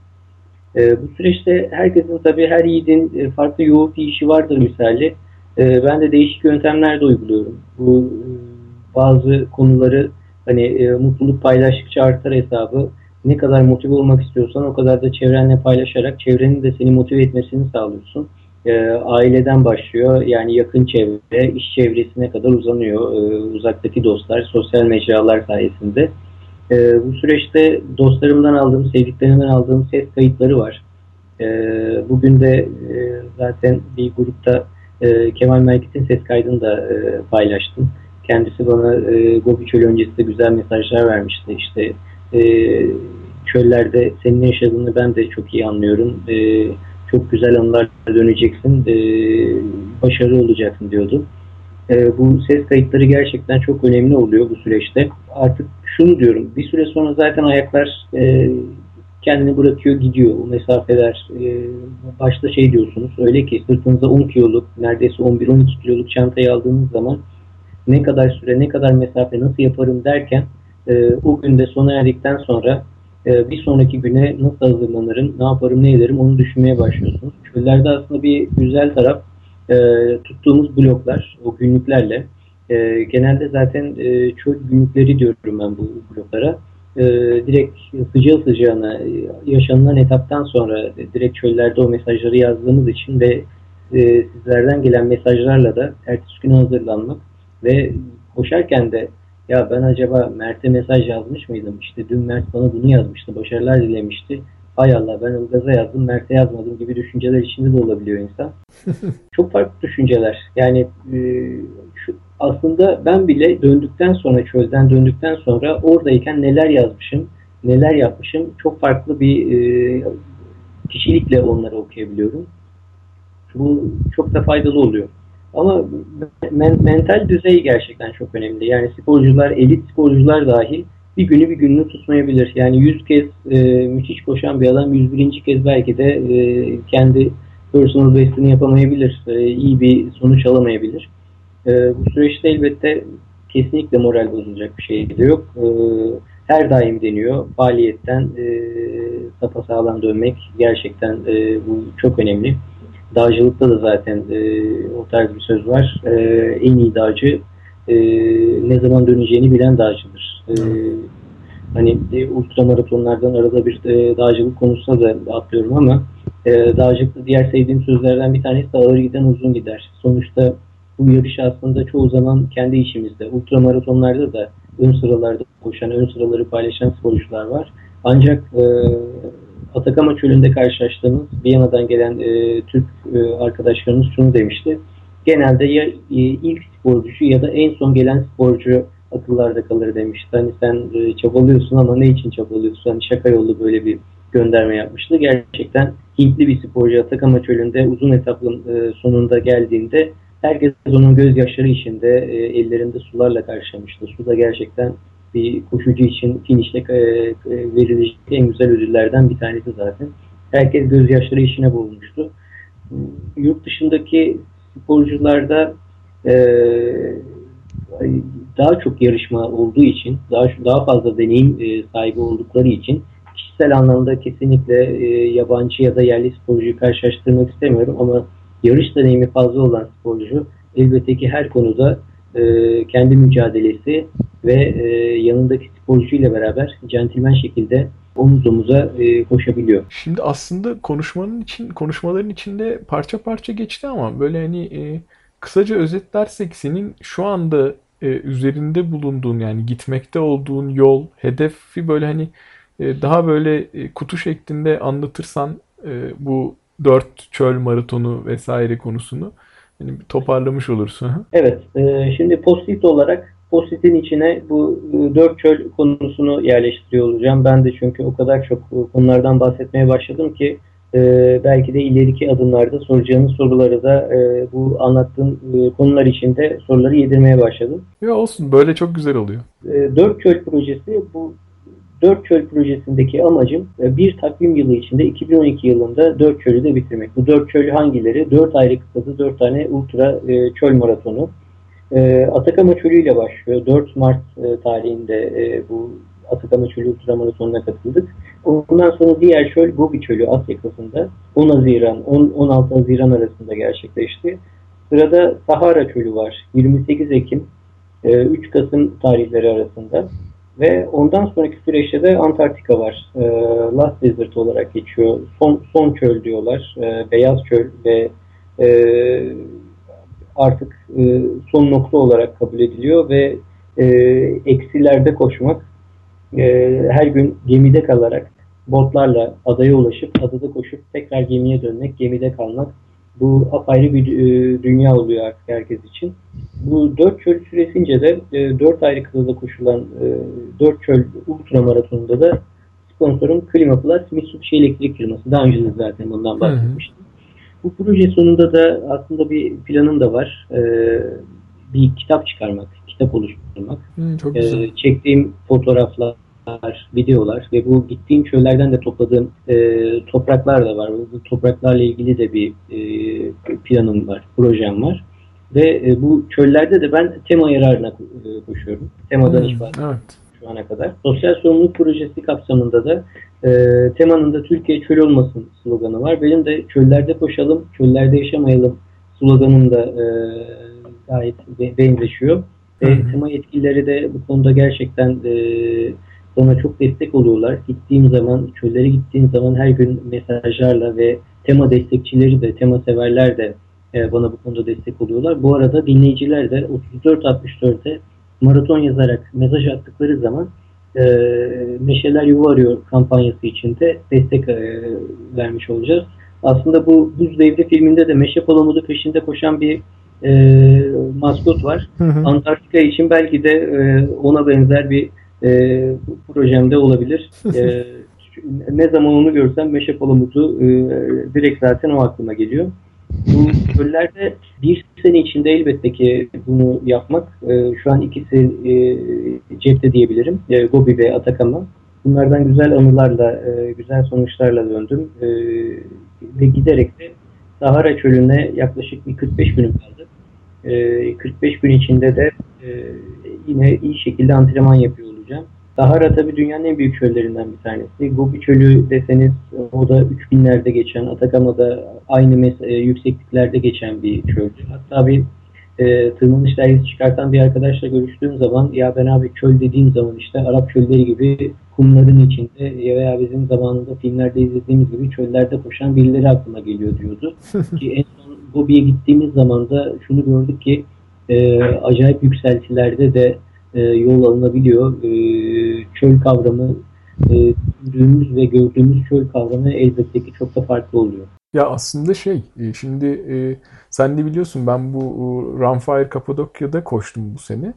S4: E, bu süreçte herkesin tabii her yiğidin e, farklı yoğurt işi vardır misali. E, ben de değişik yöntemler de uyguluyorum. Bu e, bazı konuları hani e, mutluluk paylaştıkça artar hesabı ne kadar motive olmak istiyorsan o kadar da çevrenle paylaşarak çevrenin de seni motive etmesini sağlıyorsun. E, aileden başlıyor yani yakın çevre, iş çevresine kadar uzanıyor e, uzaktaki dostlar, sosyal mecralar sayesinde. E, bu süreçte dostlarımdan aldığım, sevdiklerimden aldığım ses kayıtları var. E, bugün de e, zaten bir grupta e, Kemal Merkit'in ses kaydını da e, paylaştım. Kendisi bana e, Gobi Çölü öncesinde güzel mesajlar vermişti. İşte e, çöllerde senin yaşadığını ben de çok iyi anlıyorum. E, çok güzel anılar döneceksin, e, başarılı olacaksın diyordu. E, bu ses kayıtları gerçekten çok önemli oluyor bu süreçte. Artık şunu diyorum, bir süre sonra zaten ayaklar e, kendini bırakıyor gidiyor. O mesafeler e, başta şey diyorsunuz öyle ki sırtınıza 10 kiloluk neredeyse 11-12 kiloluk çantayı aldığınız zaman ne kadar süre ne kadar mesafe nasıl yaparım derken e, o günde sona erdikten sonra e, bir sonraki güne nasıl hazırlanırım ne yaparım ne ederim onu düşünmeye başlıyorsunuz. Çöllerde aslında bir güzel taraf e, tuttuğumuz bloklar o günlüklerle e, genelde zaten e, çöl günlükleri diyorum ben bu bloklara e, direkt sıcağı sıcağına yaşanılan etaptan sonra direkt çöllerde o mesajları yazdığımız için ve e, sizlerden gelen mesajlarla da ertesi güne hazırlanmak ve koşarken de ya ben acaba Mert'e mesaj yazmış mıydım? İşte dün Mert bana bunu yazmıştı, başarılar dilemişti. Hay Allah ben Ilgaz'a yazdım, Mert'e yazmadım gibi düşünceler içinde de olabiliyor insan. [laughs] Çok farklı düşünceler. Yani e, aslında ben bile döndükten sonra, çölden döndükten sonra oradayken neler yazmışım, neler yapmışım çok farklı bir e, kişilikle onları okuyabiliyorum. Bu çok da faydalı oluyor. Ama men, mental düzey gerçekten çok önemli. Yani sporcular, elit sporcular dahi bir günü bir gününü tutmayabilir. Yani 100 kez e, müthiş koşan bir adam 101. kez belki de e, kendi personal bestini yapamayabilir. E, iyi bir sonuç alamayabilir. E, bu süreçte elbette kesinlikle moral bozulacak bir şey de yok. E, her daim deniyor. Faaliyetten e, sağlam dönmek gerçekten e, bu çok önemli. Dağcılıkta da zaten e, o tarz bir söz var. E, en iyi dağcı e, ne zaman döneceğini bilen dağcıdır. E, hani e, ultramaratonlardan arada bir e, dağcılık konusuna da atlıyorum ama e, dağcılıkta diğer sevdiğim sözlerden bir tanesi de ağır giden uzun gider. Sonuçta bu yarış aslında çoğu zaman kendi işimizde. Ultramaratonlarda da ön sıralarda koşan, ön sıraları paylaşan sporcular var. Ancak e, Atakama Çölü'nde karşılaştığımız Viyana'dan gelen e, Türk e, arkadaşlarımız şunu demişti. Genelde ya e, ilk sporcusu ya da en son gelen sporcu akıllarda kalır demişti. Hani sen e, çabalıyorsun ama ne için çabalıyorsun? Hani şaka yolu böyle bir gönderme yapmıştı. Gerçekten Hintli bir sporcu Atakama Çölü'nde uzun etapın e, sonunda geldiğinde herkes onun gözyaşları içinde e, ellerinde sularla karşılamıştı. Su da gerçekten bir koşucu için finişte e, e, verilecek en güzel ödüllerden bir tanesi zaten. Herkes gözyaşları işine boğulmuştu. Yurt dışındaki sporcularda e, daha çok yarışma olduğu için, daha daha fazla deneyim e, sahibi oldukları için kişisel anlamda kesinlikle e, yabancı ya da yerli sporcuyu karşılaştırmak istemiyorum ama yarış deneyimi fazla olan sporcu elbette ki her konuda e, kendi mücadelesi ve e, yanındaki sporcuyla beraber centilmen şekilde omuz omuza e, koşabiliyor.
S2: Şimdi aslında konuşmanın için konuşmaların içinde parça parça geçti ama böyle hani e, kısaca özetlersek senin şu anda e, üzerinde bulunduğun yani gitmekte olduğun yol, hedefi böyle hani e, daha böyle e, kutu şeklinde anlatırsan e, bu dört çöl maratonu vesaire konusunu hani toparlamış olursun.
S4: Evet. E, şimdi pozitif olarak Postit'in içine bu e, dört çöl konusunu yerleştiriyor olacağım. Ben de çünkü o kadar çok konulardan bahsetmeye başladım ki e, belki de ileriki adımlarda soracağınız soruları da e, bu anlattığım e, konular içinde soruları yedirmeye başladım.
S2: Ya olsun böyle çok güzel oluyor.
S4: E, dört çöl projesi bu Dört Çöl projesindeki amacım e, bir takvim yılı içinde 2012 yılında Dört Çöl'ü de bitirmek. Bu Dört Çöl'ü hangileri? Dört ayrı kıtada dört tane ultra e, çöl maratonu. E, Atakama Çölü ile başlıyor. 4 Mart tarihinde bu Atakama Çölü Ultra Maratonu'na katıldık. Ondan sonra diğer çöl Gobi Çölü Asya kıtasında 10 Haziran 10, 16 Haziran arasında gerçekleşti. Sırada Sahara Çölü var 28 Ekim 3 Kasım tarihleri arasında. Ve ondan sonraki süreçte de Antarktika var. E, Last Desert olarak geçiyor. Son, son çöl diyorlar. E, beyaz çöl ve e, artık e, son nokta olarak kabul ediliyor ve e, eksilerde koşmak e, her gün gemide kalarak botlarla adaya ulaşıp adada koşup tekrar gemiye dönmek, gemide kalmak bu apayrı bir e, dünya oluyor artık herkes için. Bu dört çöl süresince de e, dört ayrı kıtada koşulan e, dört çöl ultra maratonunda da sponsorum Klima Plus Mitsubishi elektrik firması. Daha önce de zaten bundan bahsetmiştim. Hı hı. Bu proje sonunda da aslında bir planım da var. Bir kitap çıkarmak, kitap oluşturmak.
S2: Hı, çok güzel.
S4: Çektiğim fotoğraflar, videolar ve bu gittiğim çöllerden de topladığım e, topraklar da var. Bu topraklarla ilgili de bir e, planım var, projem var. Ve e, bu çöllerde de ben tema yararına e, koşuyorum. Tema hmm, danışmanlığı evet. şu ana kadar. Sosyal sorumluluk projesi kapsamında da e, temanın da Türkiye çöl olmasın sloganı var. Benim de çöllerde koşalım, çöllerde yaşamayalım sloganım da e, gayet benzeşiyor. Ve tema yetkilileri de bu konuda gerçekten e, bana çok destek oluyorlar. Gittiğim zaman, çöllere gittiğim zaman her gün mesajlarla ve tema destekçileri de, tema severler de e, bana bu konuda destek oluyorlar. Bu arada dinleyiciler de 34-64'te maraton yazarak mesaj attıkları zaman e, Meşeler Yuva Arıyor kampanyası içinde destek e, vermiş olacağız. Aslında bu Buz Devri filminde de Meşe Palamudu peşinde koşan bir e, maskot var. Hı hı. Antarktika için belki de e, ona benzer bir e, projemde olabilir. [laughs] E, ne zaman onu görsem Meşe Palamut'u e, direkt zaten o aklıma geliyor. Bu [laughs] çöllerde bir sene içinde elbette ki bunu yapmak. E, şu an ikisi e, cepte diyebilirim. E, Gobi ve Atakama. Bunlardan güzel anılarla, e, güzel sonuçlarla döndüm. E, ve giderek de Sahara çölüne yaklaşık bir 45 günüm kaldı. E, 45 gün içinde de e, yine iyi şekilde antrenman yapıyor olacağım. Sahara tabii dünyanın en büyük çöllerinden bir tanesi. Gobi Çölü deseniz o da 3000'lerde geçen, Atakama'da aynı e, yüksekliklerde geçen bir çöldü. Hatta bir e, tırmanış dergisi çıkartan bir arkadaşla görüştüğüm zaman ya ben abi çöl dediğim zaman işte Arap çölleri gibi kumların içinde veya bizim zamanında filmlerde izlediğimiz gibi çöllerde koşan birileri aklıma geliyor diyordu. [laughs] ki en son Gobi'ye gittiğimiz zaman da şunu gördük ki e, acayip yükseltilerde de e, yol alınabiliyor. E, çöl kavramı e, gördüğümüz ve gördüğümüz çöl kavramı elbette ki çok da farklı oluyor.
S2: Ya aslında şey, e, şimdi e, sen de biliyorsun ben bu e, Runfire Kapadokya'da koştum bu sene.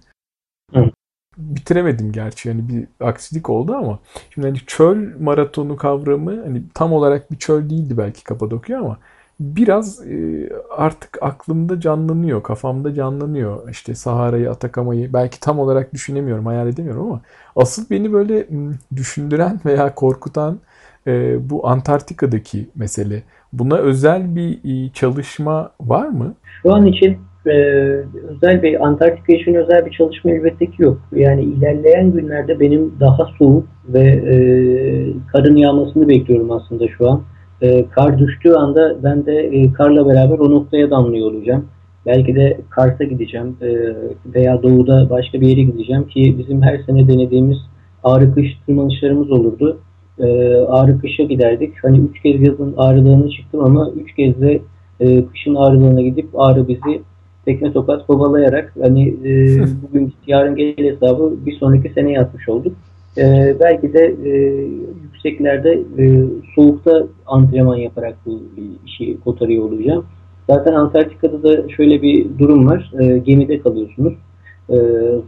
S2: Hı. Bitiremedim gerçi yani bir aksilik oldu ama şimdi hani çöl maratonu kavramı hani tam olarak bir çöl değildi belki Kapadokya ama biraz e, artık aklımda canlanıyor, kafamda canlanıyor. İşte Sahara'yı, Atakama'yı belki tam olarak düşünemiyorum, hayal edemiyorum ama asıl beni böyle düşündüren veya korkutan e, bu Antarktika'daki mesele. Buna özel bir e, çalışma var mı?
S4: Şu an için özel bir Antarktika için özel bir çalışma elbette ki yok. Yani ilerleyen günlerde benim daha soğuk ve karın yağmasını bekliyorum aslında şu an. E, kar düştüğü anda ben de e, karla beraber o noktaya damlıyor olacağım. Belki de Kars'a gideceğim e, veya doğuda başka bir yere gideceğim ki bizim her sene denediğimiz ağrı kış tırmanışlarımız olurdu. E, ağrı kışa giderdik. Hani üç kez yazın ağrılığına çıktım ama üç kez de e, kışın ağrılığına gidip ağrı bizi tekme tokat kovalayarak hani e, [laughs] bugün yarın gel hesabı bir sonraki sene yatmış olduk. E, belki de e, yükseklerde e, soğukta antrenman yaparak bu işi kotarıyor olacağım. Zaten Antarktika'da da şöyle bir durum var. E, gemide kalıyorsunuz. E,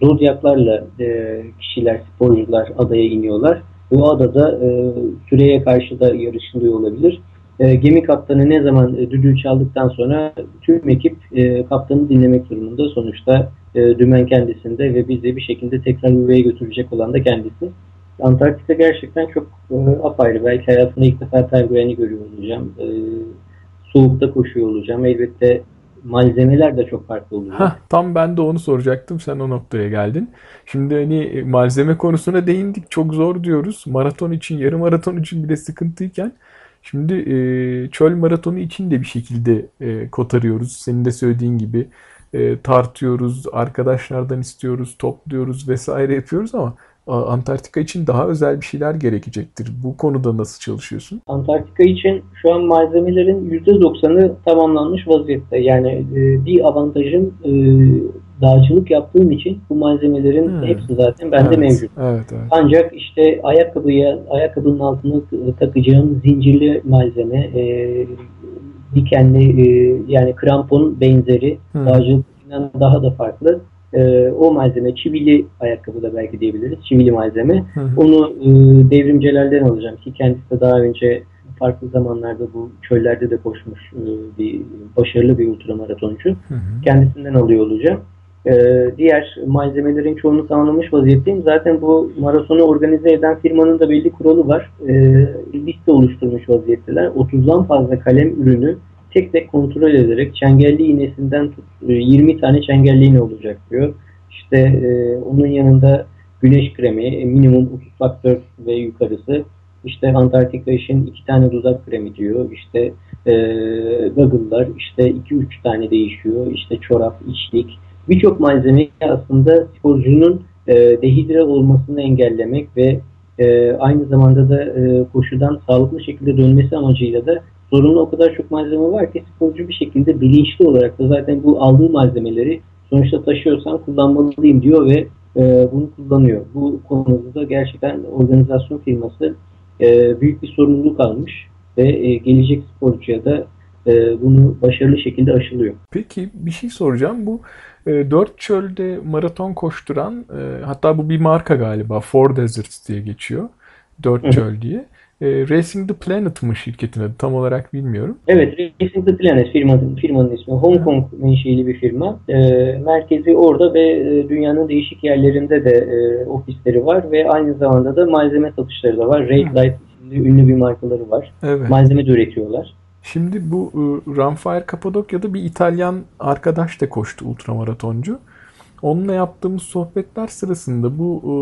S4: zodyaklarla e, kişiler, sporcular adaya iniyorlar. Bu adada e, süreye karşı da yarışılıyor olabilir. E, gemi kaptanı ne zaman e, düdüğü çaldıktan sonra tüm ekip e, kaptanı dinlemek durumunda. Sonuçta e, dümen kendisinde ve bizi bir şekilde tekrar yuvaya götürecek olan da kendisi. Antarktika gerçekten çok e, apayrı. Belki hayatımda ilk defa pengueni görüyor olacağım. E, soğukta koşuyor olacağım. Elbette malzemeler de çok farklı olacak.
S2: Hah, tam ben de onu soracaktım. Sen o noktaya geldin. Şimdi hani malzeme konusuna değindik. Çok zor diyoruz. Maraton için, yarım maraton için bile sıkıntıyken şimdi e, çöl maratonu için de bir şekilde e, kotarıyoruz. Senin de söylediğin gibi e, tartıyoruz, arkadaşlardan istiyoruz, topluyoruz vesaire yapıyoruz ama Antarktika için daha özel bir şeyler gerekecektir. Bu konuda nasıl çalışıyorsun?
S4: Antarktika için şu an malzemelerin %90'ı tamamlanmış vaziyette. Yani e, bir avantajım e, dağcılık yaptığım için bu malzemelerin hmm. hepsi zaten bende
S2: evet,
S4: mevcut.
S2: Evet, evet.
S4: Ancak işte ayakkabıya, ayakkabının altına takacağım zincirli malzeme, e, dikenli e, yani krampon benzeri hmm. dağcılıktan daha da farklı e, o malzeme çivili ayakkabı da belki diyebiliriz. Çivili malzeme. Hı. Onu e, devrimcelerden alacağım ki kendisi de daha önce farklı zamanlarda bu çöllerde de koşmuş e, bir başarılı bir ultramaratoncu. Hı hı. Kendisinden alıyor olacağım. E, diğer malzemelerin çoğunu tamamlamış vaziyetteyim. Zaten bu maratonu organize eden firmanın da belli kuralı var. E, liste oluşturmuş vaziyetteler. 30'dan fazla kalem ürünü tek tek kontrol ederek çengelli iğnesinden tut 20 e, tane çengelli iğne olacak diyor. İşte e, onun yanında güneş kremi e, minimum 30 faktör ve yukarısı. İşte Antarktika için iki tane dudak kremi diyor. İşte e, goggle'lar işte 2-3 tane değişiyor. İşte çorap, içlik. Birçok malzeme aslında sporcunun e, dehidre olmasını engellemek ve e, aynı zamanda da e, koşudan sağlıklı şekilde dönmesi amacıyla da sorunlu o kadar çok malzeme var ki sporcu bir şekilde bilinçli olarak da zaten bu aldığı malzemeleri sonuçta taşıyorsam kullanmalıyım diyor ve e, bunu kullanıyor. Bu konuda da gerçekten organizasyon firması e, büyük bir sorumluluk almış ve e, gelecek sporcuya da bunu başarılı şekilde aşılıyor.
S2: Peki bir şey soracağım. Bu e, dört çölde maraton koşturan e, hatta bu bir marka galiba Four Deserts diye geçiyor. Dört çöl diye. E, Racing the Planet mı şirketin adı? Tam olarak bilmiyorum.
S4: Evet, Racing the Planet firmanın, firmanın ismi. Hong Kong menşeili bir firma. E, merkezi orada ve e, dünyanın değişik yerlerinde de e, ofisleri var ve aynı zamanda da malzeme satışları da var. Raid Light ünlü bir markaları var. Evet. Malzeme de üretiyorlar.
S2: Şimdi bu e, Runfire Kapadokya'da bir İtalyan arkadaş da koştu ultramaratoncu. Onunla yaptığımız sohbetler sırasında bu e,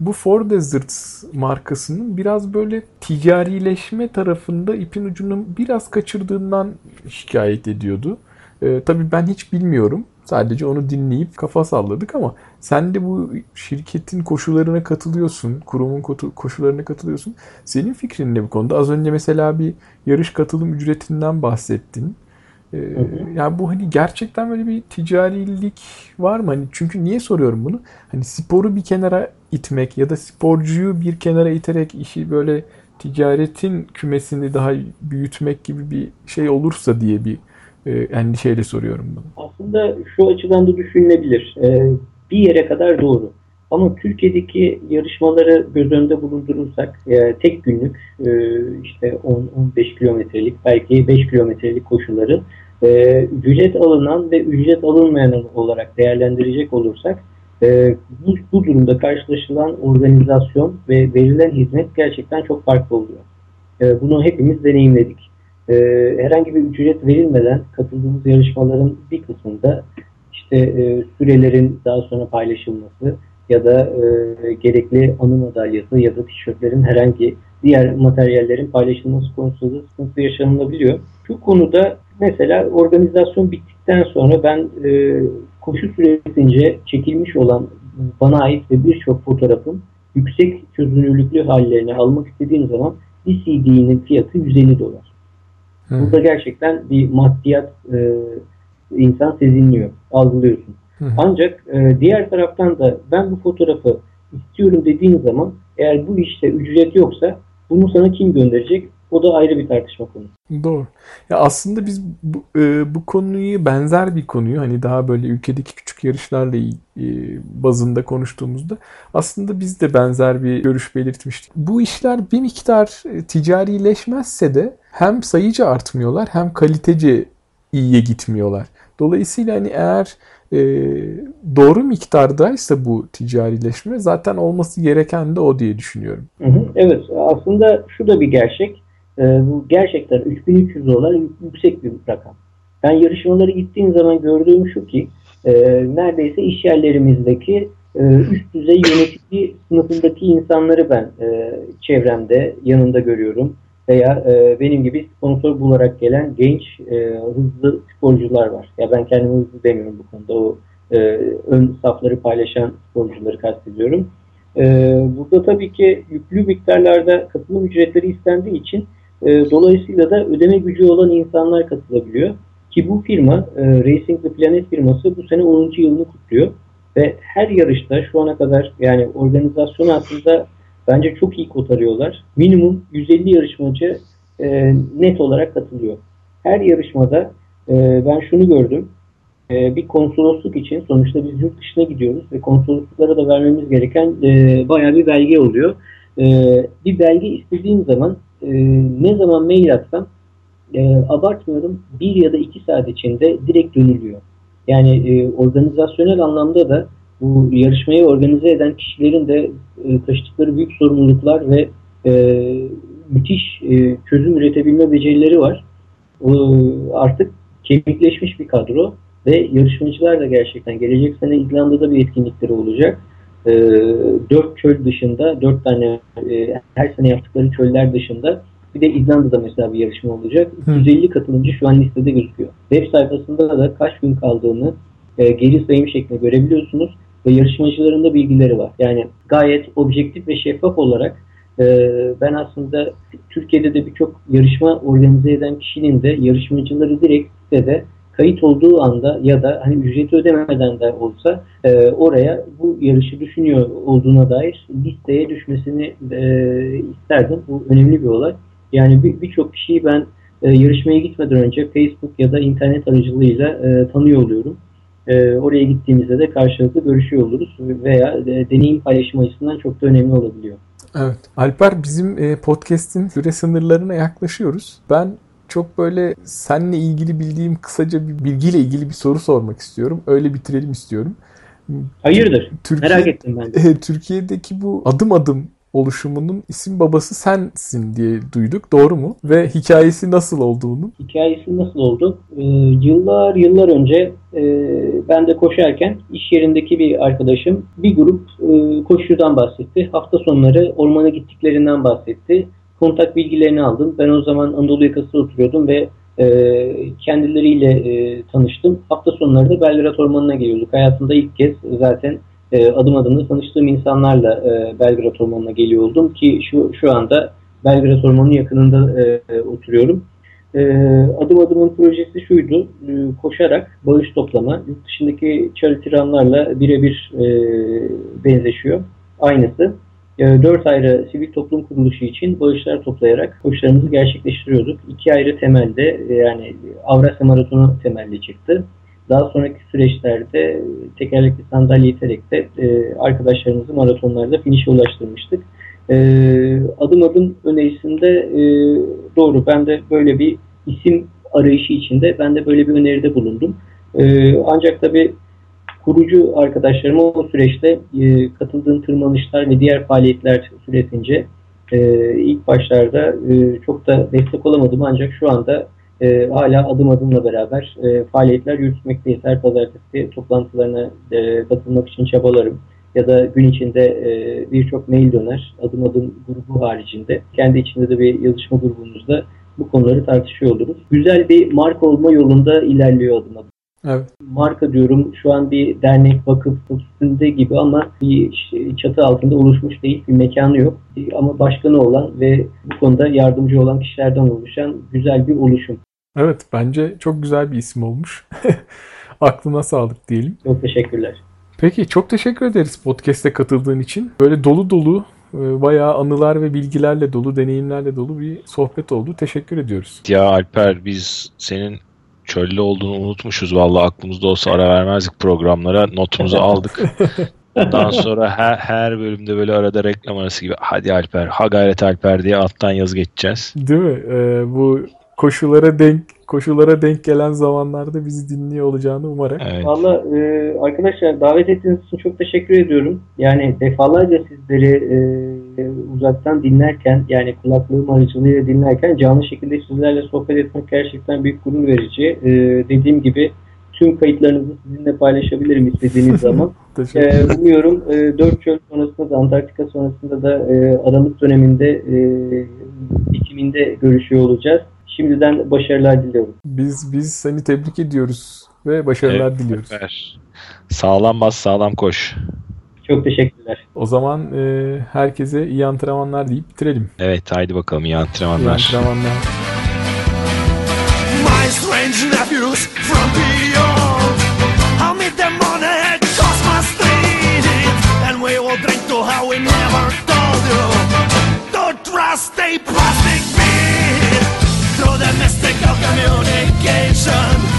S2: bu Four Deserts markasının biraz böyle ticarileşme tarafında ipin ucunu biraz kaçırdığından şikayet ediyordu. Ee, tabii ben hiç bilmiyorum. Sadece onu dinleyip kafa salladık ama sen de bu şirketin koşullarına katılıyorsun. Kurumun koşullarına katılıyorsun. Senin fikrin ne bu konuda? Az önce mesela bir yarış katılım ücretinden bahsettin. Ee, yani bu hani gerçekten böyle bir ticarilik var mı? Hani çünkü niye soruyorum bunu? Hani sporu bir kenara itmek ya da sporcuyu bir kenara iterek işi böyle ticaretin kümesini daha büyütmek gibi bir şey olursa diye bir endişeyle soruyorum bunu.
S4: Aslında şu açıdan da düşünülebilir. E, bir yere kadar doğru. Ama Türkiye'deki yarışmaları göz önünde bulundurursak e, tek günlük e, işte 10-15 kilometrelik belki 5 kilometrelik koşuları e, ücret alınan ve ücret alınmayan olarak değerlendirecek olursak bu, bu durumda karşılaşılan organizasyon ve verilen hizmet gerçekten çok farklı oluyor. Bunu hepimiz deneyimledik. E, herhangi bir ücret verilmeden katıldığımız yarışmaların bir kısmında işte e, sürelerin daha sonra paylaşılması ya da e, gerekli anı madalyası ya da tişörtlerin herhangi diğer materyallerin paylaşılması konusunda sıkıntı yaşanılabiliyor. Şu konuda mesela organizasyon bittikten sonra ben e, koşu süresince çekilmiş olan bana ait ve birçok fotoğrafın yüksek çözünürlüklü hallerini almak istediğim zaman bir CD'nin fiyatı 150 dolar. Hı. Burada gerçekten bir maddiyat e, insan sezinliyor, algılıyorsun. Hı. Ancak e, diğer taraftan da ben bu fotoğrafı istiyorum dediğin zaman eğer bu işte ücret yoksa bunu sana kim gönderecek? O da ayrı bir tartışma konusu.
S2: Doğru. Ya aslında biz bu, e, bu konuyu benzer bir konuyu hani daha böyle ülkedeki küçük yarışlarla e, bazında konuştuğumuzda aslında biz de benzer bir görüş belirtmiştik. Bu işler bir miktar e, ticarileşmezse de hem sayıca artmıyorlar hem kalitece iyiye gitmiyorlar. Dolayısıyla hani eğer e, doğru miktardaysa bu ticarileşme zaten olması gereken de o diye düşünüyorum.
S4: Evet aslında şu da bir gerçek. E, bu gerçekten 3300 dolar yüksek bir rakam. Ben yarışmaları gittiğim zaman gördüğüm şu ki e, neredeyse iş yerlerimizdeki e, üst düzey yönetici sınıfındaki insanları ben e, çevremde yanında görüyorum. Veya e, benim gibi sponsor bularak gelen genç e, hızlı sporcular var. Ya ben kendimi hızlı demiyorum bu konuda. O e, ön safları paylaşan sporcuları kastediyorum. E, burada tabii ki yüklü miktarlarda katılım ücretleri istendiği için e, dolayısıyla da ödeme gücü olan insanlar katılabiliyor. Ki bu firma, e, Racing the Planet firması bu sene 10. yılını kutluyor. Ve her yarışta şu ana kadar yani organizasyon aslında bence çok iyi kotarıyorlar. Minimum 150 yarışmacı e, net olarak katılıyor. Her yarışmada e, ben şunu gördüm. E, bir konsolosluk için sonuçta biz yurt dışına gidiyoruz ve konsolosluklara da vermemiz gereken e, bayağı bir belge oluyor. E, bir belge istediğim zaman e, ne zaman mail atsam e, abartmıyorum bir ya da iki saat içinde direkt dönülüyor. Yani e, organizasyonel anlamda da bu yarışmayı organize eden kişilerin de e, taşıdıkları büyük sorumluluklar ve e, müthiş e, çözüm üretebilme becerileri var. E, artık kemikleşmiş bir kadro ve yarışmacılar da gerçekten gelecek sene İzlanda'da bir etkinlikleri olacak. E, dört çöl dışında, dört tane e, her sene yaptıkları çöller dışında bir de İzlanda'da mesela bir yarışma olacak. Hı. 150 katılımcı şu an listede gözüküyor. Web sayfasında da kaç gün kaldığını e, geri sayım şeklinde görebiliyorsunuz ve yarışmacıların da bilgileri var. Yani gayet objektif ve şeffaf olarak e, ben aslında Türkiye'de de birçok yarışma organize eden kişinin de yarışmacıları direkt sitede kayıt olduğu anda ya da hani ücreti ödemeden de olsa e, oraya bu yarışı düşünüyor olduğuna dair listeye düşmesini e, isterdim. Bu önemli bir olay. Yani birçok bir kişiyi ben e, yarışmaya gitmeden önce Facebook ya da internet aracılığıyla e, tanıyor oluyorum. E, oraya gittiğimizde de karşılıklı görüşüyor oluruz veya e, deneyim paylaşımı açısından çok da önemli olabiliyor.
S2: Evet. Alper bizim e, podcast'in süre sınırlarına yaklaşıyoruz. Ben çok böyle seninle ilgili bildiğim kısaca bir bilgiyle ilgili bir soru sormak istiyorum. Öyle bitirelim istiyorum.
S4: Hayırdır? Türkiye, Merak ettim ben. [laughs]
S2: Türkiye'deki bu adım adım oluşumunun isim babası sensin diye duyduk. Doğru mu? Ve hikayesi nasıl olduğunu?
S4: Hikayesi nasıl oldu? Ee, yıllar yıllar önce e, ben de koşarken iş yerindeki bir arkadaşım bir grup e, koşudan bahsetti. Hafta sonları ormana gittiklerinden bahsetti. Kontak bilgilerini aldım. Ben o zaman Anadolu yakasında oturuyordum ve e, kendileriyle e, tanıştım. Hafta sonları da Belgrad Ormanı'na geliyorduk. Hayatımda ilk kez zaten e, adım adım da tanıştığım insanlarla e, Belgrad Ormanı'na geliyor oldum ki şu şu anda Belgrad Ormanı yakınında e, e, oturuyorum. E, adım adımın projesi şuydu, e, koşarak bağış toplama, yurt dışındaki runlarla birebir e, benzeşiyor, aynısı. E, dört ayrı sivil toplum kuruluşu için bağışlar toplayarak koşularımızı gerçekleştiriyorduk. İki ayrı temelde, e, yani Avrasya Maratonu temelde çıktı. Daha sonraki süreçlerde tekerlekli sandalye iterek de e, arkadaşlarımızı maratonlarda finişe ulaştırmıştık. E, adım adım önerisinde e, doğru ben de böyle bir isim arayışı içinde ben de böyle bir öneride bulundum. E, ancak tabii kurucu arkadaşlarıma o süreçte e, katıldığım tırmanışlar ve diğer faaliyetler süresince e, ilk başlarda e, çok da destek olamadım ancak şu anda e, hala adım adımla beraber e, faaliyetler yürütmekteyiz. Her pazartesi toplantılarına e, katılmak için çabalarım. Ya da gün içinde e, birçok mail döner. Adım adım grubu haricinde. Kendi içinde de bir yazışma grubumuzda bu konuları tartışıyor oluruz. Güzel bir marka olma yolunda ilerliyor adım adım.
S2: Evet.
S4: Marka diyorum şu an bir dernek vakıf üstünde gibi ama bir çatı altında oluşmuş değil bir mekanı yok. Ama başkanı olan ve bu konuda yardımcı olan kişilerden oluşan güzel bir oluşum.
S2: Evet bence çok güzel bir isim olmuş. [laughs] Aklına sağlık diyelim.
S4: Çok teşekkürler.
S2: Peki çok teşekkür ederiz podcast'e katıldığın için. Böyle dolu dolu e, bayağı anılar ve bilgilerle dolu, deneyimlerle dolu bir sohbet oldu. Teşekkür ediyoruz.
S3: Ya Alper biz senin çöllü olduğunu unutmuşuz. Vallahi aklımızda olsa ara vermezdik programlara. Notumuzu [laughs] aldık. Ondan sonra her, her bölümde böyle arada reklam arası gibi hadi Alper, ha gayret Alper diye alttan yaz geçeceğiz.
S2: Değil mi? Ee, bu koşulara denk koşulara denk gelen zamanlarda bizi dinliyor olacağını umarak.
S3: Evet.
S4: Valla e, arkadaşlar davet ettiğiniz için çok teşekkür ediyorum. Yani defalarca sizleri e, uzaktan dinlerken yani kulaklığım aracılığıyla dinlerken canlı şekilde sizlerle sohbet etmek gerçekten büyük gurur verici. E, dediğim gibi tüm kayıtlarınızı sizinle paylaşabilirim istediğiniz [laughs] zaman. E, umuyorum e, 4 çöl sonrasında da Antarktika sonrasında da e, Aralık döneminde e, Ekim'inde görüşüyor olacağız. Şimdiden başarılar diliyorum.
S2: Biz biz seni tebrik ediyoruz ve başarılar
S3: Evet,
S2: diliyoruz.
S3: süper. Sağlam bas sağlam koş.
S4: Çok teşekkürler.
S2: O zaman e, herkese iyi antrenmanlar deyip bitirelim.
S3: Evet haydi bakalım iyi
S2: İyi
S3: antrenmanlar.
S2: antrenmanlar.
S1: My strange nephews from beyond. I'll meet them on a Cosmos Street, and we will drink to how we never told you. Don't trust a communication.